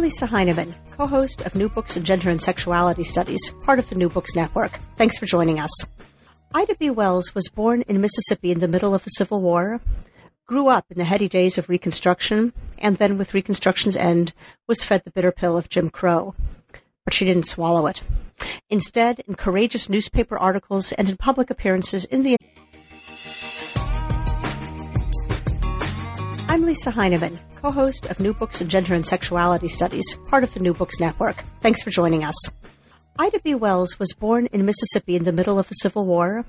Lisa Heineman, co host of New Books in Gender and Sexuality Studies, part of the New Books Network. Thanks for joining us. Ida B. Wells was born in Mississippi in the middle of the Civil War, grew up in the heady days of Reconstruction, and then, with Reconstruction's end, was fed the bitter pill of Jim Crow. But she didn't swallow it. Instead, in courageous newspaper articles and in public appearances in the I'm Lisa Heineman, co host of New Books in Gender and Sexuality Studies, part of the New Books Network. Thanks for joining us. Ida B. Wells was born in Mississippi in the middle of the Civil War,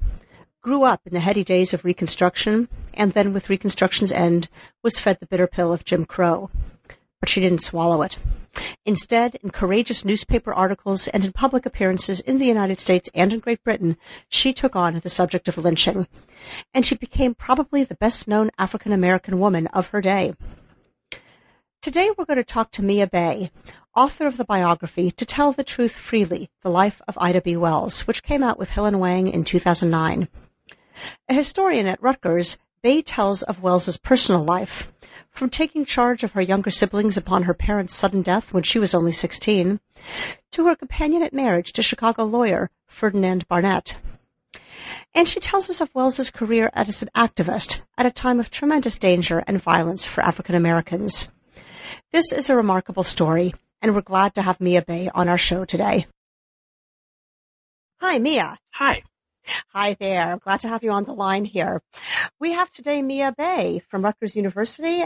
grew up in the heady days of Reconstruction, and then, with Reconstruction's end, was fed the bitter pill of Jim Crow. But she didn't swallow it. Instead, in courageous newspaper articles and in public appearances in the United States and in Great Britain, she took on the subject of lynching. And she became probably the best known African American woman of her day. Today we're going to talk to Mia Bay, author of the biography To Tell the Truth Freely, The Life of Ida B. Wells, which came out with Hill and Wang in 2009. A historian at Rutgers, Bay tells of Wells's personal life, from taking charge of her younger siblings upon her parents' sudden death when she was only 16, to her companionate marriage to Chicago lawyer Ferdinand Barnett. And she tells us of Wells's career as an activist at a time of tremendous danger and violence for African Americans. This is a remarkable story, and we're glad to have Mia Bay on our show today. Hi, Mia. Hi. Hi there. I'm glad to have you on the line here. We have today Mia Bay from Rutgers University,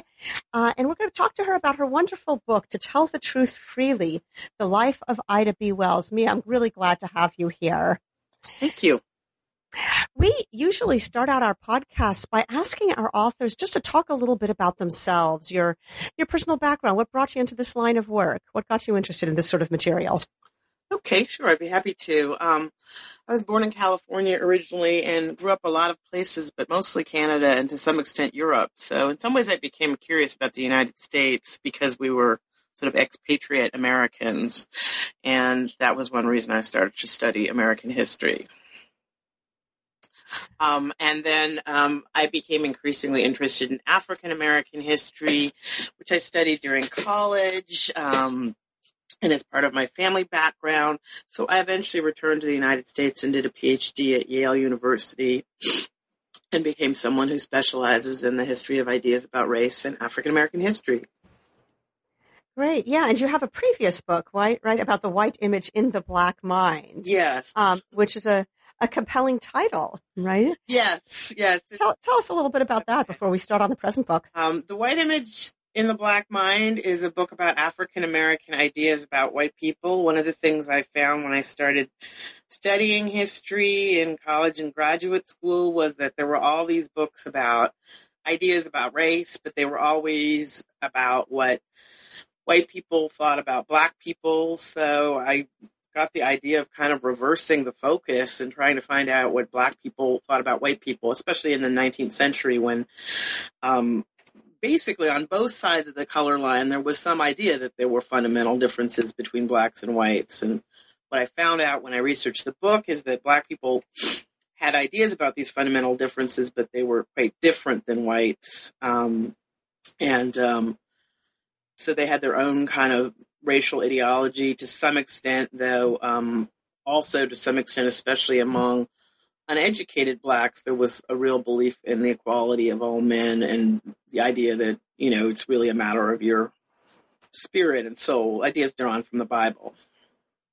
uh, and we're going to talk to her about her wonderful book, To Tell the Truth Freely The Life of Ida B. Wells. Mia, I'm really glad to have you here. Thank you. We usually start out our podcasts by asking our authors just to talk a little bit about themselves, your your personal background, what brought you into this line of work, what got you interested in this sort of material. Okay, sure. I'd be happy to. Um, I was born in California originally and grew up a lot of places, but mostly Canada and to some extent Europe. So in some ways I became curious about the United States because we were sort of expatriate Americans. And that was one reason I started to study American history. Um, and then um, I became increasingly interested in African American history, which I studied during college. Um, and as part of my family background. So I eventually returned to the United States and did a PhD at Yale University and became someone who specializes in the history of ideas about race and African American history. Great, yeah, and you have a previous book, right? Right about the white image in the black mind. Yes, um, which is a a compelling title, right? Yes, yes. Tell, tell us a little bit about that before we start on the present book. Um, the white image in the Black Mind is a book about African American ideas about white people. One of the things I found when I started studying history in college and graduate school was that there were all these books about ideas about race, but they were always about what white people thought about black people. So I got the idea of kind of reversing the focus and trying to find out what black people thought about white people, especially in the 19th century when um, basically on both sides of the color line, there was some idea that there were fundamental differences between blacks and whites. And what I found out when I researched the book is that black people had ideas about these fundamental differences, but they were quite different than whites. Um, and um, so they had their own kind of racial ideology to some extent, though um, also to some extent, especially among uneducated blacks, there was a real belief in the equality of all men and the idea that, you know, it's really a matter of your spirit and soul, ideas drawn from the Bible.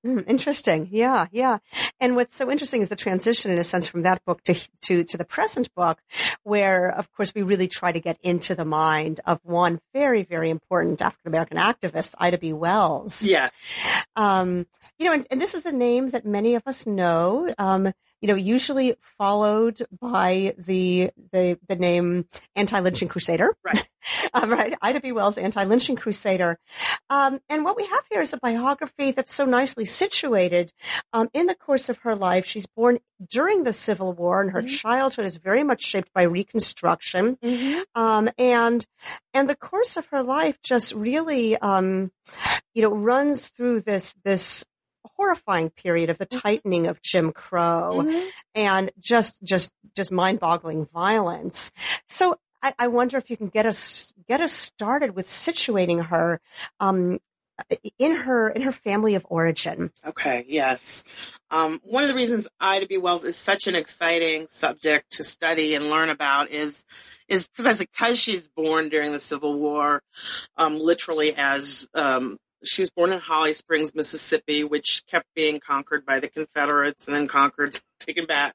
Mm, interesting. Yeah, yeah. And what's so interesting is the transition, in a sense, from that book to, to, to the present book, where, of course, we really try to get into the mind of one very, very important African American activist, Ida B. Wells. Yes. Um, you know, and, and, this is a name that many of us know. Um, you know, usually followed by the the the name anti-lynching crusader. Right. um, right. Ida B. Wells, anti-lynching crusader. Um, and what we have here is a biography that's so nicely situated. Um, in the course of her life, she's born during the Civil War, and her Mhm. childhood is very much shaped by Reconstruction. Mhm. Um, and and the course of her life just really, um, you know, runs through this this horrifying period of the Mhm. tightening of Jim Crow Mhm. and just just just mind-boggling violence. So I, I wonder if you can get us get us started with situating her um, in her in her family of origin. Okay, yes. Um, one of the reasons Ida B. Wells is such an exciting subject to study and learn about is is precisely because she's born during the Civil War, um, literally as um, she was born in Holly Springs, Mississippi, which kept being conquered by the Confederates and then conquered, taken back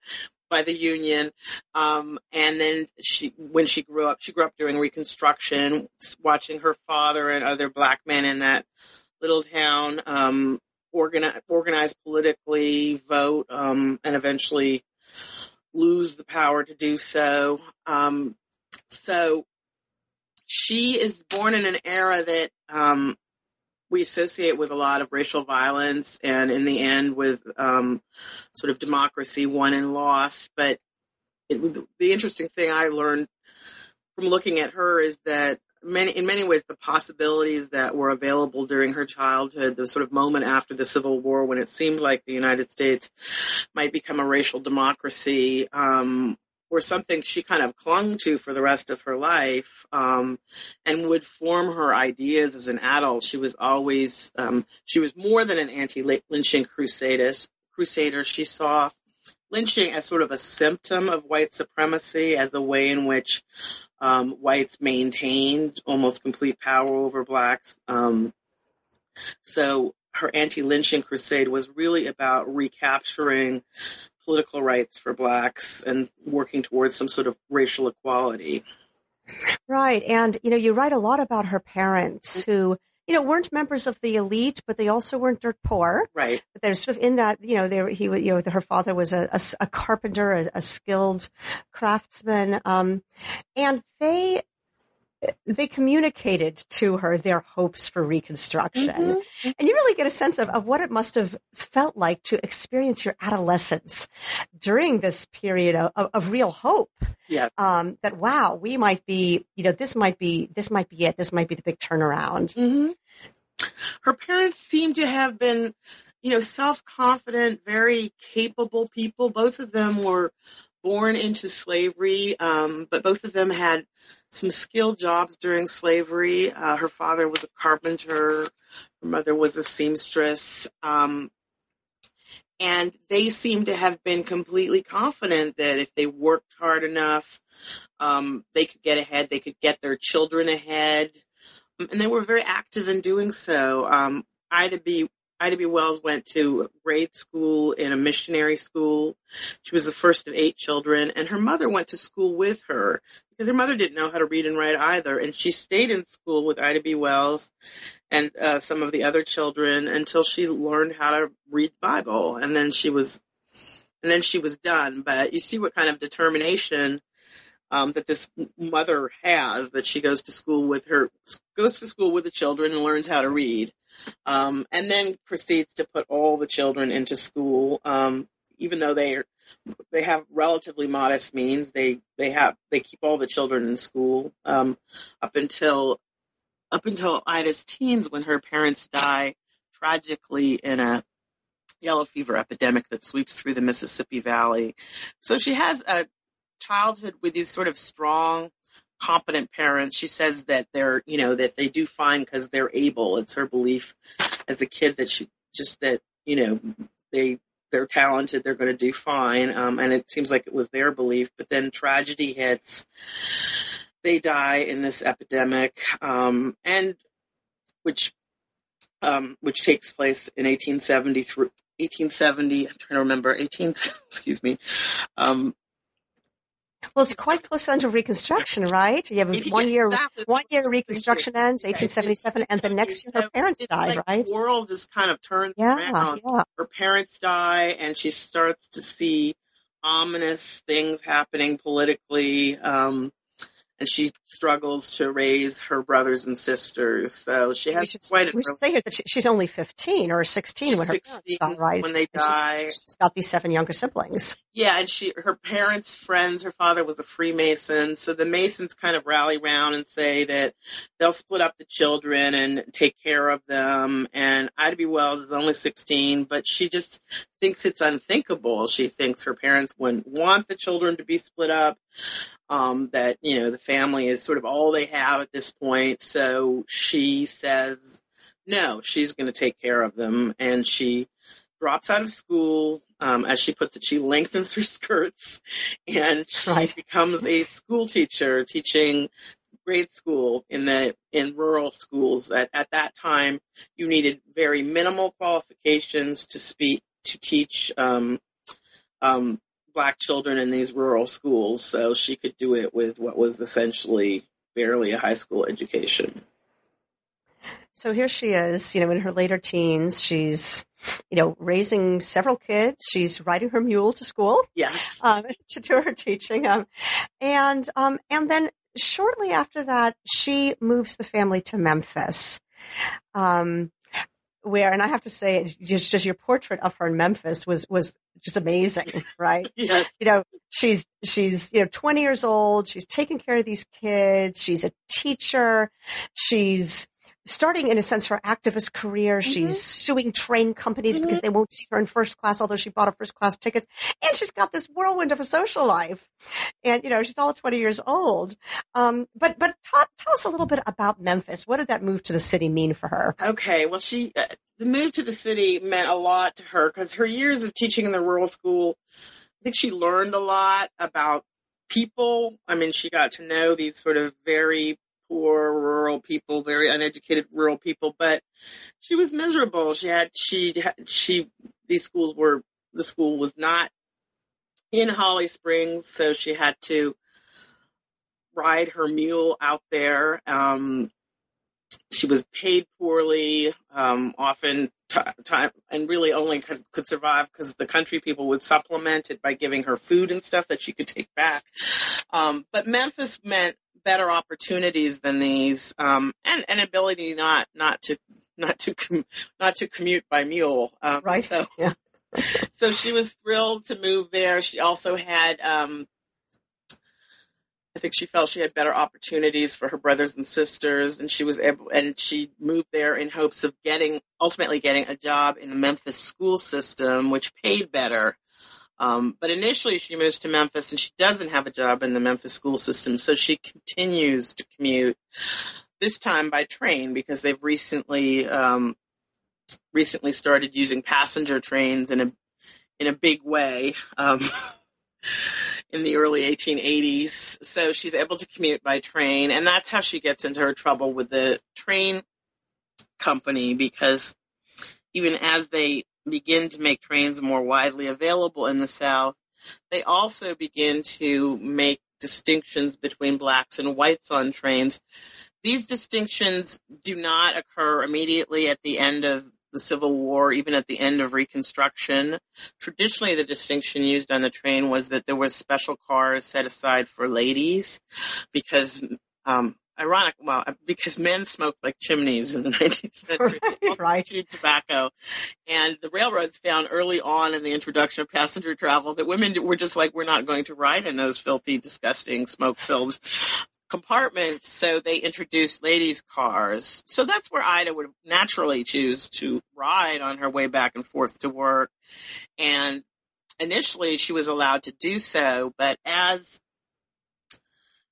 by the Union. Um, and then she, when she grew up, she grew up during Reconstruction, watching her father and other black men in that little town um, organize, organize politically, vote, um, and eventually lose the power to do so. Um, so she is born in an era that um, we associate with a lot of racial violence, and in the end, with um, sort of democracy won and lost. But it, the interesting thing I learned from looking at her is that many, in many ways, the possibilities that were available during her childhood, the sort of moment after the Civil War when it seemed like the United States might become a racial democracy, um, were something she kind of clung to for the rest of her life um, and would form her ideas as an adult. She was always, um, she was more than an anti-lynching crusadist, crusader. She saw lynching as sort of a symptom of white supremacy, as a way in which um, whites maintained almost complete power over blacks. Um, so her anti-lynching crusade was really about recapturing political rights for blacks and working towards some sort of racial equality. Right. And, you know, you write a lot about her parents who, you know, weren't members of the elite, but they also weren't dirt poor. Right. But they're sort of in that, you know, they were, he, you know, her father was a, a, a carpenter, a, a, skilled craftsman. Um, and they, they communicated to her their hopes for reconstruction. Mm-hmm. And you really get a sense of, of what it must have felt like to experience your adolescence during this period of, of, of real hope. Yes. Um, that wow, we might be, you know, this might be, this might be it. This might be the big turnaround. Mm-hmm. Her parents seem to have been, you know, self-confident, very capable people. Both of them were born into slavery, um, but both of them had some skilled jobs during slavery. Uh, her father was a carpenter. Her mother was a seamstress. Um, and they seem to have been completely confident that if they worked hard enough, um, they could get ahead. They could get their children ahead. And they were very active in doing so. Um, Ida B. Ida B. Wells went to grade school in a missionary school. She was the first of eight children, and her mother went to school with her because her mother didn't know how to read and write either. And she stayed in school with Ida B. Wells and uh, some of the other children until she learned how to read the Bible, and then she was, and then she was done. But you see what kind of determination um, that this mother has that she goes to school with her, goes to school with the children and learns how to read. Um, and then proceeds to put all the children into school, um, even though they are, they have relatively modest means. They they have they keep all the children in school um, up until up until Ida's teens when her parents die tragically in a yellow fever epidemic that sweeps through the Mississippi Valley. So she has a childhood with these sort of strong competent parents. She says that they're, you know, that they do fine because they're able. It's her belief as a kid that she just that, you know, they they're talented, they're going to do fine. Um, and it seems like it was their belief. But then tragedy hits. They die in this epidemic, um, and which um, which takes place in 1870 through 1870. I'm trying to remember 18. Excuse me. Um, well, it's quite close to the end of Reconstruction, right? You have one year, exactly. one year Reconstruction ends, Right. 1877, and the next year her parents it's die, like right? The world just kind of turns Yeah, around. yeah. Her parents die, and she starts to see ominous things happening politically. Um, and she struggles to raise her brothers and sisters. So she has we should, quite. We should say here that she, she's only fifteen or sixteen she's when her 16 parents die, right? when they And she's- die. she's got these seven younger siblings. Yeah, and she her parents' friends, her father was a Freemason, so the Masons kind of rally round and say that they'll split up the children and take care of them. And Ida B. Wells is only sixteen, but she just thinks it's unthinkable. She thinks her parents wouldn't want the children to be split up. Um, that you know the family is sort of all they have at this point. So she says no, she's going to take care of them, and she drops out of school. Um, as she puts it, she lengthens her skirts and she Right. becomes a school teacher teaching grade school in the in rural schools. At, at that time, you needed very minimal qualifications to speak to teach um, um, black children in these rural schools. So she could do it with what was essentially barely a high school education. So here she is, you know, in her later teens. She's, you know, raising several kids. She's riding her mule to school Yes. um, to do her teaching, um, and um, and then shortly after that, she moves the family to Memphis. Um, where, and I have to say, just, just your portrait of her in Memphis was was just amazing, right? yes. you know she's she's you know 20 years old she's taking care of these kids she's a teacher she's starting in a sense her activist career. She's suing train companies because they won't see her in first class although she bought a first class ticket and she's got this whirlwind of a social life. And you know she's all 20 years old. Um, but but tell, tell us a little bit about memphis. What did that move to the city mean for her? Okay, well, she uh, the move to the city meant a lot to her because her years of teaching in the rural school, I think she learned a lot about people. I mean, she got to know these sort of very poor rural people, very uneducated rural people, but she was miserable. She had she she these schools were the school was not in Holly Springs, so she had to ride her mule out there. Um, she was paid poorly, um, often t- time, and really only could, could survive because the country people would supplement it by giving her food and stuff that she could take back. Um, but Memphis meant better opportunities than these, um, and an ability not not to not to com- not to commute by mule. Um, Right. So, Yeah. so she was thrilled to move there. She also had. Um, I think she felt she had better opportunities for her brothers and sisters, and she was able, and she moved there in hopes of getting, ultimately getting a job in the Memphis school system, which paid better. Um, but initially, she moves to Memphis, and she doesn't have a job in the Memphis school system, so she continues to commute. This time by train because they've recently um, recently started using passenger trains in a in a big way. Um, in the early 1880s. So she's able to commute by train, and that's how she gets into her trouble with the train company because even as they begin to make trains more widely available in the South, they also begin to make distinctions between blacks and whites on trains. These distinctions do not occur immediately at the end of the Civil War, even at the end of Reconstruction. Traditionally, the distinction used on the train was that there was special cars set aside for ladies because, um, ironic, well, uh, because men smoked like chimneys in the 19th century. Right. chewed tobacco. And the railroads found early on in the introduction of passenger travel that women were just like, we're not going to ride in those filthy, disgusting, smoke-filled compartments, so they introduced ladies' cars. So that's where Ida would naturally choose to ride on her way back and forth to work. And initially, she was allowed to do so, but as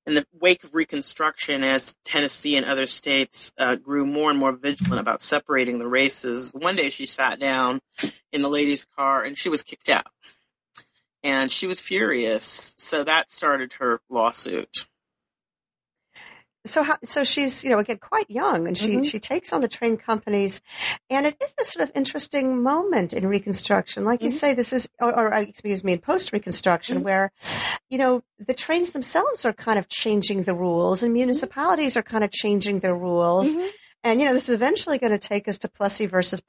in the wake of Reconstruction, as Tennessee and other states uh, grew more and more vigilant about separating the races, one day she sat down in the ladies' car and she was kicked out. And she was furious. So that started her lawsuit. So how, so she's you know again quite young and she Mhm. she takes on the train companies and it is this sort of interesting moment in reconstruction like you Mhm. say this is or, or uh, excuse me in post reconstruction Mhm. where you know the trains themselves are kind of changing the rules and municipalities are kind of changing their rules Mhm. And you know, this is eventually going to take us to Plessy versus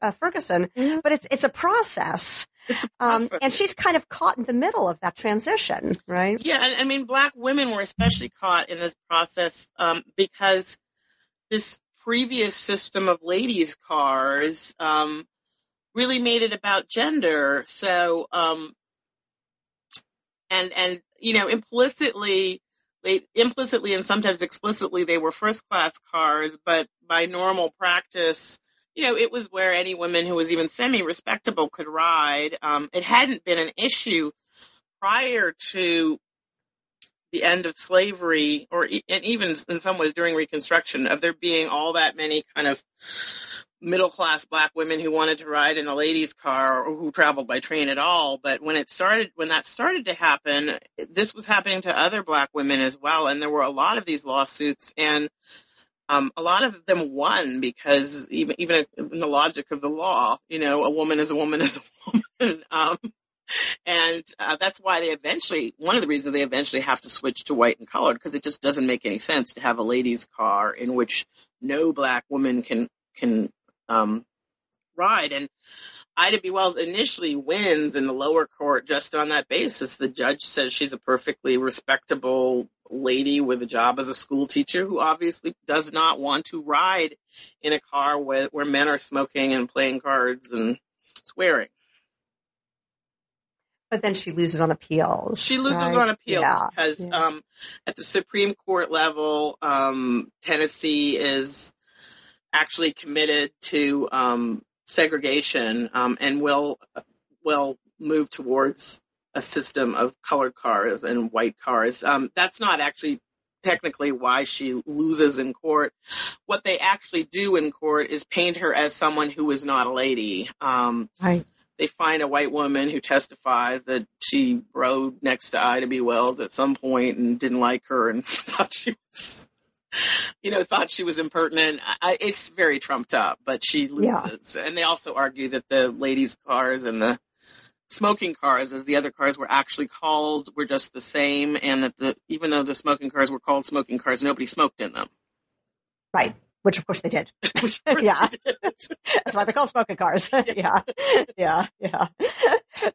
uh, Ferguson, mm-hmm. but it's it's a process. It's a process. Um, and she's kind of caught in the middle of that transition, right? Yeah, I mean, black women were especially caught in this process um, because this previous system of ladies' cars um, really made it about gender. So, um, and and you know, implicitly, they implicitly and sometimes explicitly they were first class cars, but by normal practice, you know, it was where any woman who was even semi respectable could ride. Um, it hadn't been an issue prior to the end of slavery, or and even in some ways during Reconstruction, of there being all that many kind of middle class black women who wanted to ride in the ladies' car or who traveled by train at all. But when it started, when that started to happen, this was happening to other black women as well, and there were a lot of these lawsuits and. Um, a lot of them won because even even in the logic of the law, you know, a woman is a woman is a woman. Um, and uh, that's why they eventually one of the reasons they eventually have to switch to white and colored because it just doesn't make any sense to have a ladies car in which no black woman can can um, ride and Ida B. Wells initially wins in the lower court just on that basis. The judge says she's a perfectly respectable lady with a job as a school teacher who obviously does not want to ride in a car where, where men are smoking and playing cards and swearing but then she loses on appeals. She loses right? on appeal yeah. because yeah. Um, at the Supreme Court level, um, Tennessee is actually committed to um, segregation um, and will will move towards a system of colored cars and white cars. Um, that's not actually technically why she loses in court. What they actually do in court is paint her as someone who is not a lady. Um, right they find a white woman who testifies that she rode next to Ida B. Wells at some point and didn't like her and thought she was, you know, thought she was impertinent. I, it's very trumped up, but she loses. Yeah. And they also argue that the ladies' cars and the smoking cars, as the other cars were actually called, were just the same, and that the even though the smoking cars were called smoking cars, nobody smoked in them. Right. Which of course they did. yeah. Did. That's why they're called smoking cars. yeah. Yeah. Yeah.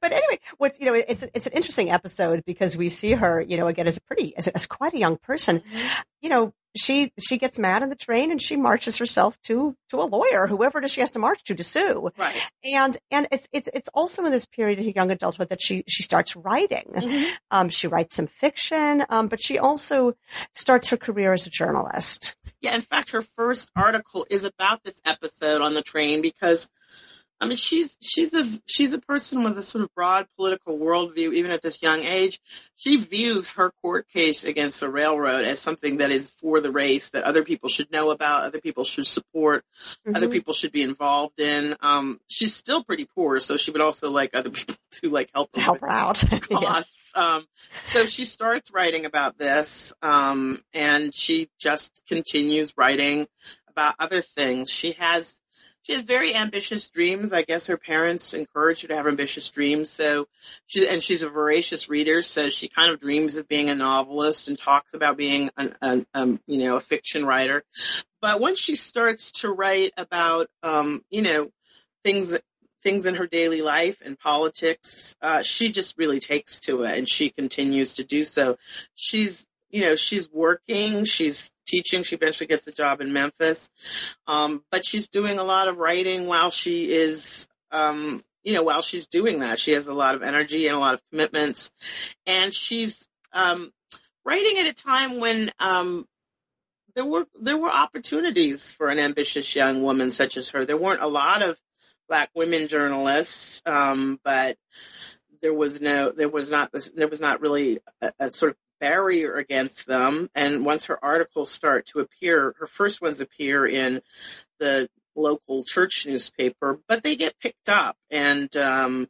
But anyway, what's, you know, it's, it's an interesting episode because we see her, you know, again, as a pretty, as, as quite a young person, mm-hmm. you know, she, she gets mad on the train and she marches herself to, to a lawyer, whoever does she has to march to to sue. Right. And, and it's, it's, it's also in this period of young adulthood that she, she starts writing. Mm-hmm. Um, she writes some fiction, um, but she also starts her career as a journalist. Yeah, in fact, her first article is about this episode on the train because, I mean, she's she's a she's a person with a sort of broad political worldview, even at this young age. She views her court case against the railroad as something that is for the race that other people should know about, other people should support, mm-hmm. other people should be involved in. Um, she's still pretty poor, so she would also like other people to like help to help her out. yeah. Um, so she starts writing about this, um, and she just continues writing about other things. She has she has very ambitious dreams. I guess her parents encourage her to have ambitious dreams. So she and she's a voracious reader, so she kind of dreams of being a novelist and talks about being an, an um, you know a fiction writer. But once she starts to write about um, you know things things in her daily life and politics, uh, she just really takes to it and she continues to do so. She's, you know, she's working, she's teaching, she eventually gets a job in Memphis. Um, but she's doing a lot of writing while she is, um, you know, while she's doing that. She has a lot of energy and a lot of commitments. And she's um, writing at a time when um, there were there were opportunities for an ambitious young woman such as her. There weren't a lot of black women journalists, um, but there was no, there was not this, there was not really a, a, sort of barrier against them. And once her articles start to appear, her first ones appear in the local church newspaper, but they get picked up and. Um,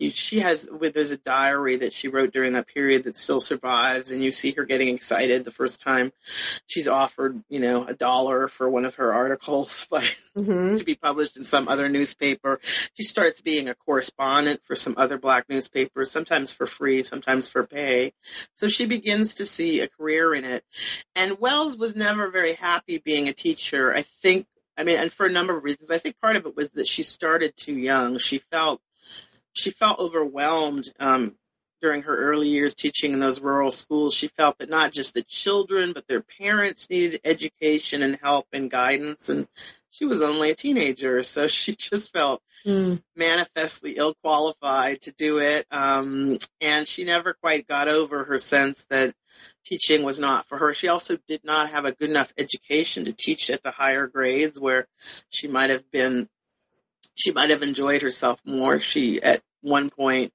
she has there's a diary that she wrote during that period that still survives and you see her getting excited the first time she's offered you know a dollar for one of her articles by, mm-hmm. to be published in some other newspaper she starts being a correspondent for some other black newspapers sometimes for free sometimes for pay so she begins to see a career in it and wells was never very happy being a teacher i think I mean, and for a number of reasons. I think part of it was that she started too young. She felt she felt overwhelmed um, during her early years teaching in those rural schools. She felt that not just the children, but their parents needed education and help and guidance. And she was only a teenager, so she just felt mm. manifestly ill qualified to do it. Um, and she never quite got over her sense that teaching was not for her. She also did not have a good enough education to teach at the higher grades where she might have been she might have enjoyed herself more. She, at one point,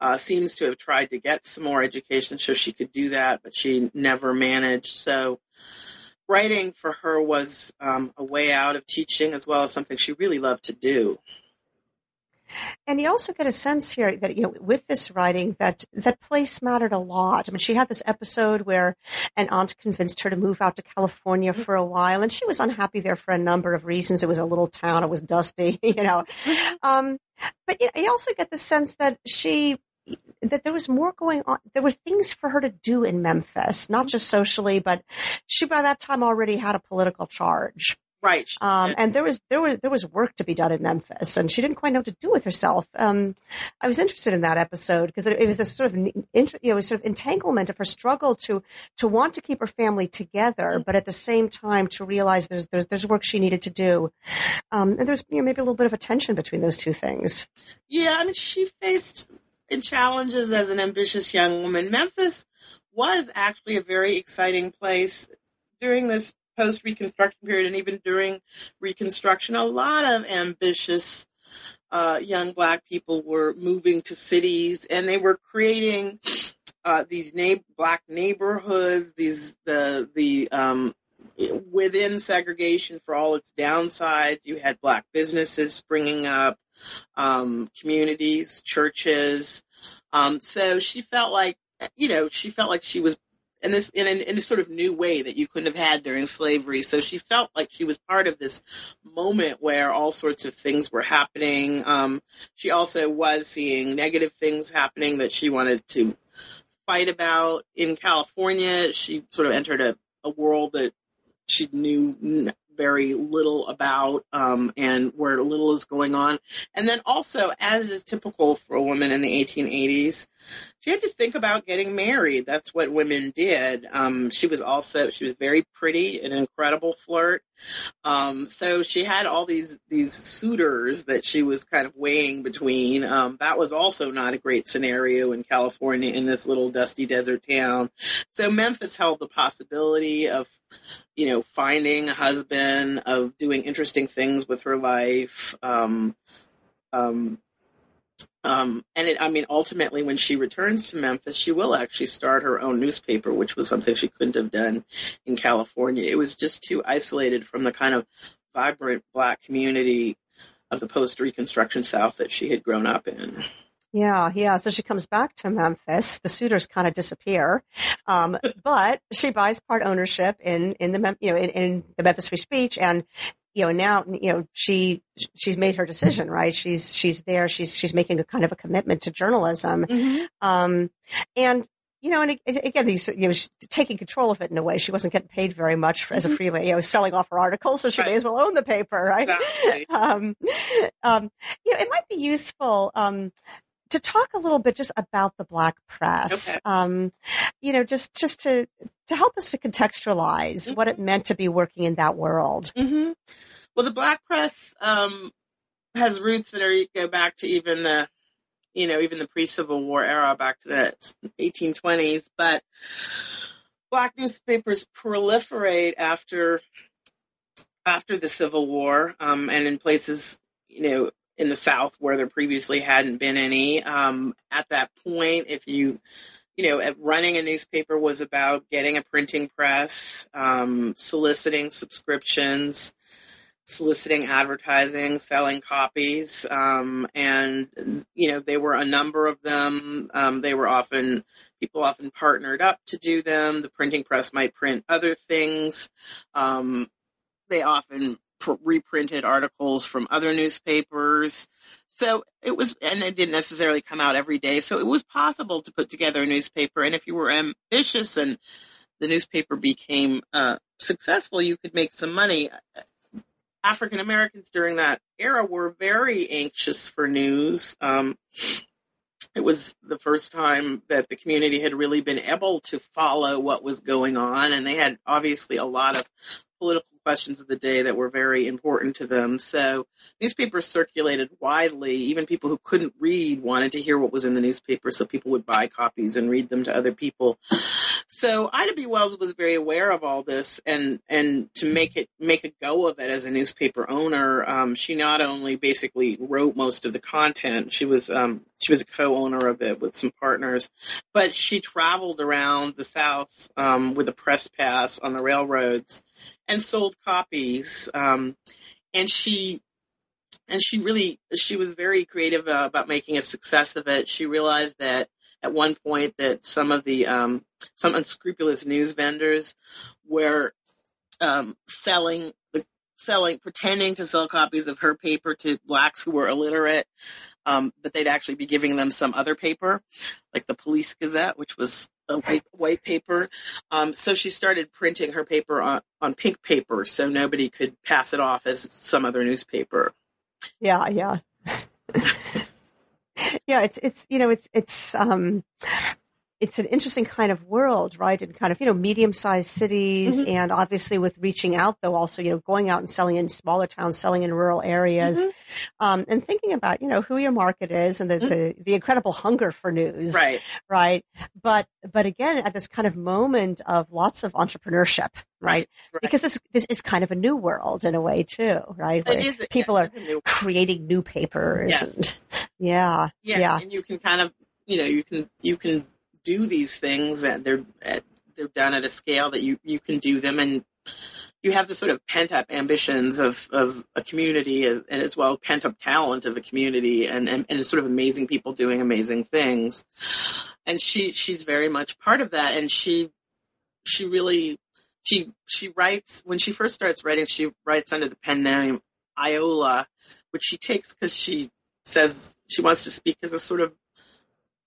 uh, seems to have tried to get some more education so she could do that, but she never managed. So, writing for her was um, a way out of teaching as well as something she really loved to do. And you also get a sense here that you know with this writing that that place mattered a lot. I mean, she had this episode where an aunt convinced her to move out to California mm-hmm. for a while, and she was unhappy there for a number of reasons. It was a little town; it was dusty, you know. Mm-hmm. Um, but you, you also get the sense that she that there was more going on. There were things for her to do in Memphis, not mm-hmm. just socially, but she by that time already had a political charge. Right. Um, and there was there was there was work to be done in Memphis, and she didn't quite know what to do with herself. Um, I was interested in that episode because it, it, was this sort of you know sort of entanglement of her struggle to to want to keep her family together, but at the same time to realize there's there's, there's work she needed to do, um, and there's you know, maybe a little bit of a tension between those two things. Yeah, I mean, she faced challenges as an ambitious young woman. Memphis was actually a very exciting place during this post Reconstruction period and even during Reconstruction, a lot of ambitious uh, young Black people were moving to cities and they were creating uh, these na- Black neighborhoods. These the the um, within segregation for all its downsides, you had Black businesses springing up, um, communities, churches. Um, so she felt like you know she felt like she was in this in, in a sort of new way that you couldn't have had during slavery. So she felt like she was part of this moment where all sorts of things were happening. Um, she also was seeing negative things happening that she wanted to fight about in California. She sort of entered a, a world that she knew very little about um, and where little is going on. And then also, as is typical for a woman in the 1880s, she had to think about getting married. That's what women did. Um, she was also she was very pretty, an incredible flirt. Um, so she had all these these suitors that she was kind of weighing between. Um, that was also not a great scenario in California in this little dusty desert town. So Memphis held the possibility of you know, finding a husband, of doing interesting things with her life. Um, um, um, and it, I mean, ultimately, when she returns to Memphis, she will actually start her own newspaper, which was something she couldn't have done in California. It was just too isolated from the kind of vibrant black community of the post Reconstruction South that she had grown up in. Yeah, yeah. So she comes back to Memphis. The suitors kind of disappear, um, but she buys part ownership in in the you know in, in the Memphis Free Speech, and you know now you know she she's made her decision right she's she's there she's she's making a kind of a commitment to journalism mm-hmm. um and you know and again these you know taking control of it in a way she wasn't getting paid very much for, as a mm-hmm. freelance you know selling off her articles so she right. may as well own the paper right exactly. um um you know it might be useful um to talk a little bit just about the black press okay. um, you know just just to to help us to contextualize mm-hmm. what it meant to be working in that world mm-hmm. well the black press um, has roots that are go back to even the you know even the pre-civil war era back to the 1820s but black newspapers proliferate after after the civil war um, and in places you know in the South where there previously hadn't been any. Um, at that point, if you, you know, running a newspaper was about getting a printing press, um, soliciting subscriptions. soliciting advertising, selling copies, um, and you know there were a number of them. Um, they were often people often partnered up to do them. The printing press might print other things. Um, they often reprinted articles from other newspapers. So it was, and it didn't necessarily come out every day. So it was possible to put together a newspaper. And if you were ambitious and the newspaper became uh, successful, you could make some money. African Americans during that era were very anxious for news. Um, it was the first time that the community had really been able to follow what was going on, and they had obviously a lot of political questions of the day that were very important to them. So newspapers circulated widely. Even people who couldn't read wanted to hear what was in the newspaper, so people would buy copies and read them to other people. So Ida B. Wells was very aware of all this, and and to make it make a go of it as a newspaper owner, um, she not only basically wrote most of the content, she was um, she was a co-owner of it with some partners, but she traveled around the South um, with a press pass on the railroads and sold copies. Um, and she and she really she was very creative uh, about making a success of it. She realized that at one point that some of the um, some unscrupulous news vendors were um, selling selling pretending to sell copies of her paper to blacks who were illiterate um, but they'd actually be giving them some other paper like the police gazette which was a white, white paper. Um, so she started printing her paper on, on pink paper so nobody could pass it off as some other newspaper. Yeah, yeah. yeah, it's it's you know it's it's um it's an interesting kind of world, right? In kind of, you know, medium sized cities mm-hmm. and obviously with reaching out though, also, you know, going out and selling in smaller towns, selling in rural areas, mm-hmm. um, and thinking about, you know, who your market is and the, mm-hmm. the, the, incredible hunger for news. Right. Right. But, but again, at this kind of moment of lots of entrepreneurship, right? right. Because this, this is kind of a new world in a way too, right? Is, people are creating new papers. Yes. And, yeah. Yeah. Yeah. And you can kind of, you know, you can, you can do these things and they're they're done at a scale that you you can do them and you have the sort of pent up ambitions of, of a community as, and as well pent up talent of a community and, and, and sort of amazing people doing amazing things. And she she's very much part of that and she she really she she writes when she first starts writing she writes under the pen name Iola, which she takes because she says she wants to speak as a sort of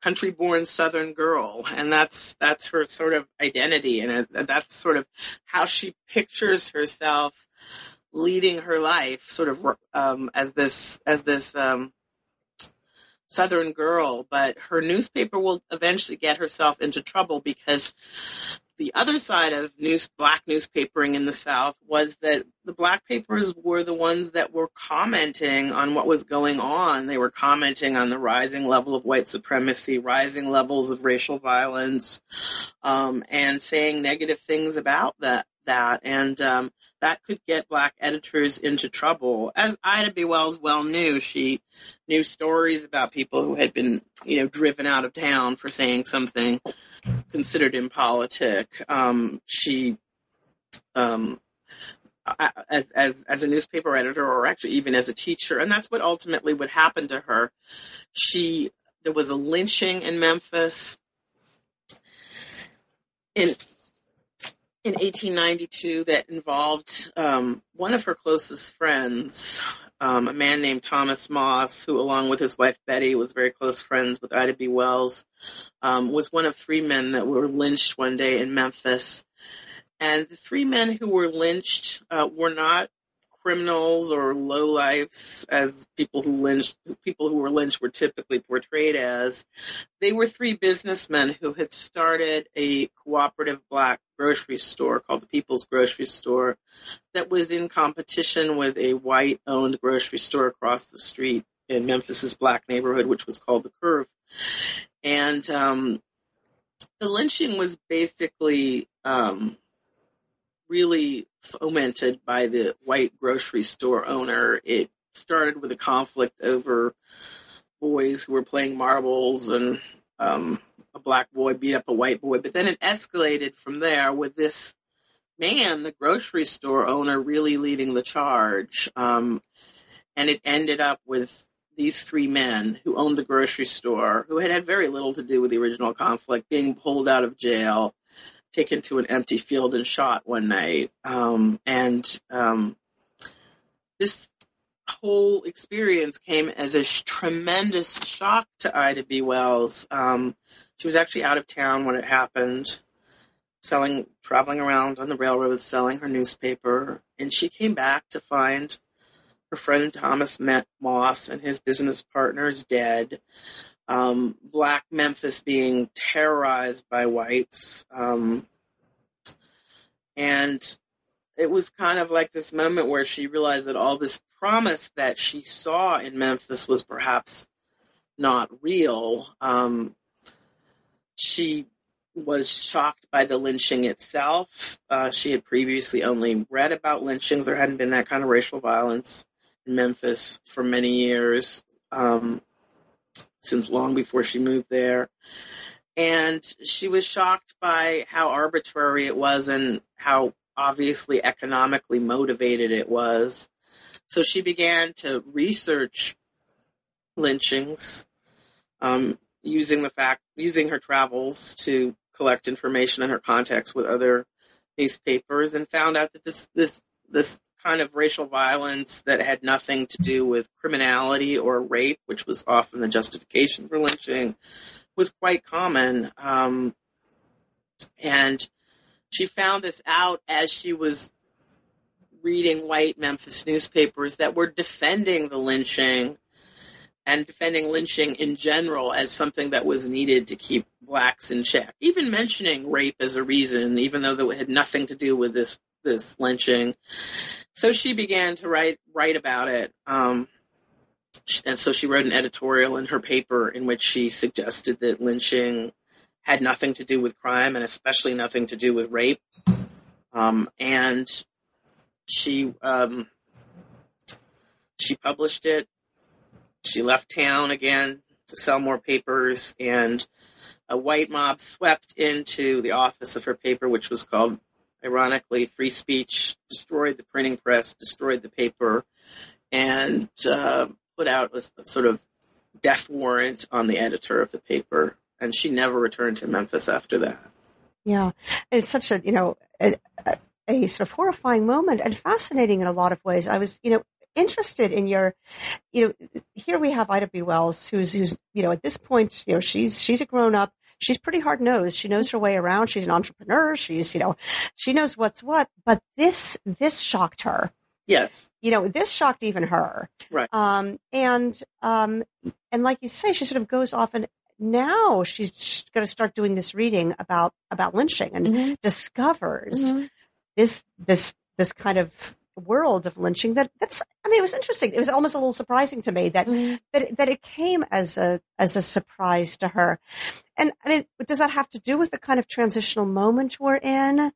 country born southern girl and that's that's her sort of identity and that's sort of how she pictures herself leading her life sort of um, as this as this um, southern girl. But her newspaper will eventually get herself into trouble because the other side of news, black newspapering in the South was that the black papers were the ones that were commenting on what was going on. They were commenting on the rising level of white supremacy, rising levels of racial violence, um, and saying negative things about that. That and um, that could get black editors into trouble. As Ida B. Wells well knew, she knew stories about people who had been, you know, driven out of town for saying something considered impolitic. Um, she, um, as, as, as a newspaper editor or actually even as a teacher, and that's what ultimately would happen to her. She, there was a lynching in Memphis in, in 1892 that involved um, one of her closest friends, um, a man named Thomas Moss, who, along with his wife Betty, was very close friends with Ida B. Wells, um, was one of three men that were lynched one day in Memphis. And the three men who were lynched uh, were not criminals or lowlifes, as people who lynched people who were lynched were typically portrayed as. They were three businessmen who had started a cooperative black grocery store called the People's Grocery Store that was in competition with a white-owned grocery store across the street in Memphis's black neighborhood, which was called the Curve. And um, the lynching was basically um, really fomented by the white grocery store owner. It started with a conflict over boys who were playing marbles and um, a black boy beat up a white boy, but then it escalated from there with this man, the grocery store owner, really leading the charge. Um, and it ended up with these three men who owned the grocery store, who had had very little to do with the original conflict, being pulled out of jail, taken to an empty field and shot one night. Um, and um, this whole experience came as a sh- tremendous shock to Ida B. Wells. Um, she was actually out of town when it happened, selling, traveling around on the railroad, selling her newspaper, and she came back to find her friend Thomas Moss and his business partners dead. Um, Black Memphis being terrorized by whites. Um, and it was kind of like this moment where she realized that all this promise that she saw in Memphis was perhaps not real. Um, she was shocked by the lynching itself. Uh, she had previously only read about lynchings. There hadn't been that kind of racial violence in Memphis for many years, um, since long before she moved there. And she was shocked by how arbitrary it was and how obviously economically motivated it was. So she began to research lynchings, um, using the fact using her travels to collect information and her contacts with other newspapers, and found out that this this this kind of racial violence that had nothing to do with criminality or rape, which was often the justification for lynching, was quite common. Um, and she found this out as she was reading white Memphis newspapers that were defending the lynching and defending lynching in general as something that was needed to keep blacks in check. Even mentioning rape as a reason, even though it had nothing to do with this this lynching. So she began to write write about it. Um, and so she wrote an editorial in her paper in which she suggested that lynching had nothing to do with crime and especially nothing to do with rape. Um, and she um, she published it. She left town again to sell more papers, and a white mob swept into the office of her paper, which was called, ironically, Free Speech, destroyed the printing press, destroyed the paper, and uh, put out a, a sort of death warrant on the editor of the paper and she never returned to Memphis after that. Yeah, it's such a you know a, a, sort of horrifying moment and fascinating in a lot of ways. I was you know interested in your you know here we have Ida B. Wells who's who's you know at this point you know she's she's a grown up. She's pretty hard nosed. She knows her way around. She's an entrepreneur. She's, you know, she knows what's what. But this, this shocked her. Yes. You know, this shocked even her. Right. Um, and, um, and like you say, she sort of goes off and now she's going to start doing this reading about about lynching and mm-hmm. discovers mm-hmm. this this this kind of world of lynching that that's I mean it was interesting. It was almost a little surprising to me that mm-hmm. that that it came as a as a surprise to her. And I mean, does that have to do with the kind of transitional moment we're in?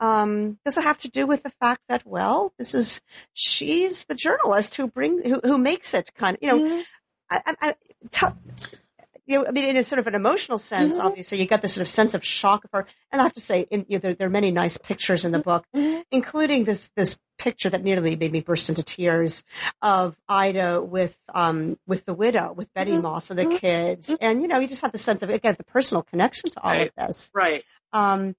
Um, does it have to do with the fact that well, this is she's the journalist who brings who who makes it kind of you know. Mm-hmm. I, I, tell, you know, I mean, in a sort of an emotional sense, mm-hmm. obviously, you got this sort of sense of shock of her. And I have to say, in, you know, there, there, are many nice pictures in the book, mm-hmm. including this this picture that nearly made me burst into tears of Ida with um with the widow, with Betty mm-hmm. Moss and the mm-hmm. kids, mm-hmm. and you know, you just have the sense of again the personal connection to all right. of this, right? Um,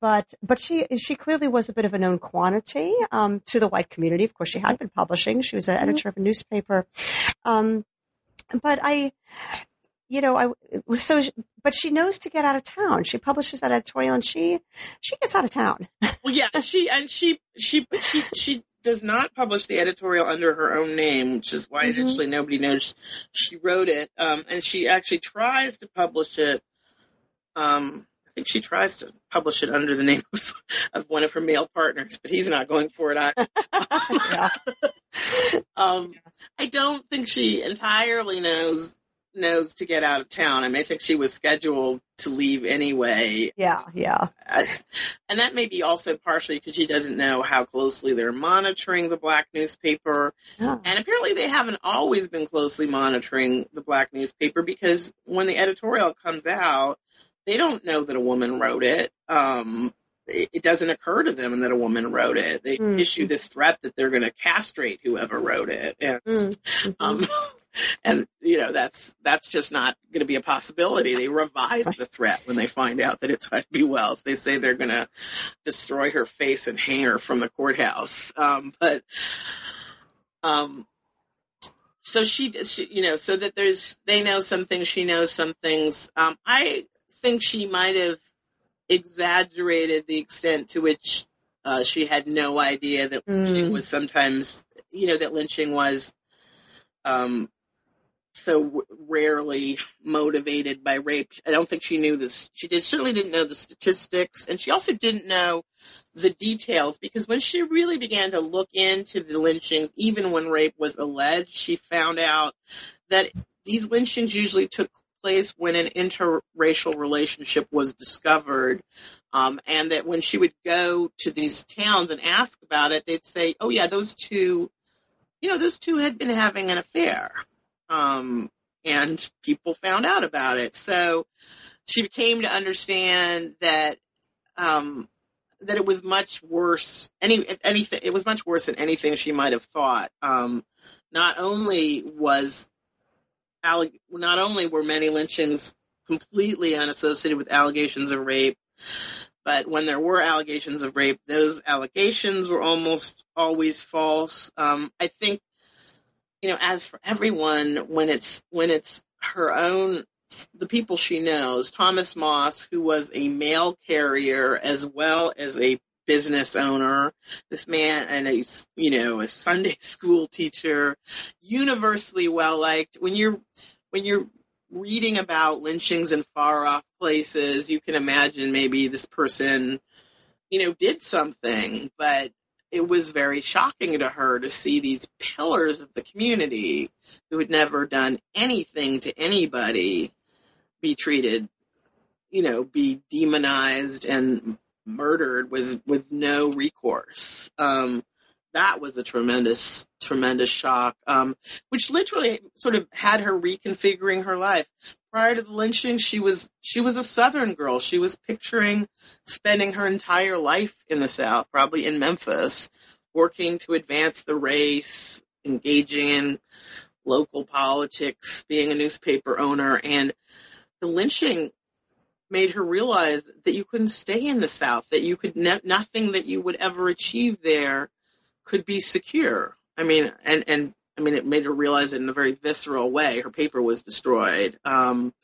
but but she she clearly was a bit of a known quantity um, to the white community. Of course, she had been publishing. She was an editor of a newspaper. Um, but I, you know, I so, but she knows to get out of town. She publishes that editorial, and she she gets out of town. well, yeah, she and she she she she does not publish the editorial under her own name, which is why mm-hmm. initially nobody knows she wrote it. Um, and she actually tries to publish it. Um, I think she tries to publish it under the name of, of one of her male partners, but he's not going for it. I, um, I don't think she entirely knows knows to get out of town. I mean, I think she was scheduled to leave anyway. Yeah, yeah. and that may be also partially because she doesn't know how closely they're monitoring the black newspaper. Yeah. And apparently they haven't always been closely monitoring the black newspaper because when the editorial comes out, they don't know that a woman wrote it. Um, it doesn't occur to them that a woman wrote it. They Mm. issue this threat that they're going to castrate whoever wrote it, and Mm. Um, and you know that's that's just not going to be a possibility. They revise the threat when they find out that it's Ida B. Wells. They say they're going to destroy her face and hang her from the courthouse. Um, but um, so she, she, you know, so that there's they know some things, she knows some things. Um, I think she might have exaggerated the extent to which uh, she had no idea that lynching Mm. was sometimes, you know, that lynching was um, so rarely motivated by rape. I don't think she knew this. She did certainly didn't know the statistics, and she also didn't know the details because when she really began to look into the lynchings, even when rape was alleged, she found out that these lynchings usually took place when an interracial relationship was discovered. Um, and that when she would go to these towns and ask about it, they'd say, "Oh yeah, those two, you know, those two had been having an affair." Um, and people found out about it. So she came to understand that um, that it was much worse. Any anything, it was much worse than anything she might have thought. Um, not only was not only were many lynchings completely unassociated with allegations of rape, but when there were allegations of rape, those allegations were almost always false. Um, I think, you know, as for everyone, when it's when it's her own, the people she knows, Thomas Moss, who was a mail carrier as well as a business owner, this man and a you know a Sunday school teacher, universally well liked. When you're when you're reading about lynchings in far off places, you can imagine maybe this person, you know, did something, but it was very shocking to her to see these pillars of the community who had never done anything to anybody be treated, you know, be demonized and murdered with with no recourse. Um, that was a tremendous, tremendous shock, um, which literally sort of had her reconfiguring her life. Prior to the lynching, she was she was a Southern girl. She was picturing spending her entire life in the South, probably in Memphis, working to advance the race, engaging in local politics, being a newspaper owner, and the lynching made her realize that you couldn't stay in the South, that you could ne- nothing that you would ever achieve there could be secure. I mean, and and I mean, it made her realize it in a very visceral way. Her paper was destroyed, um,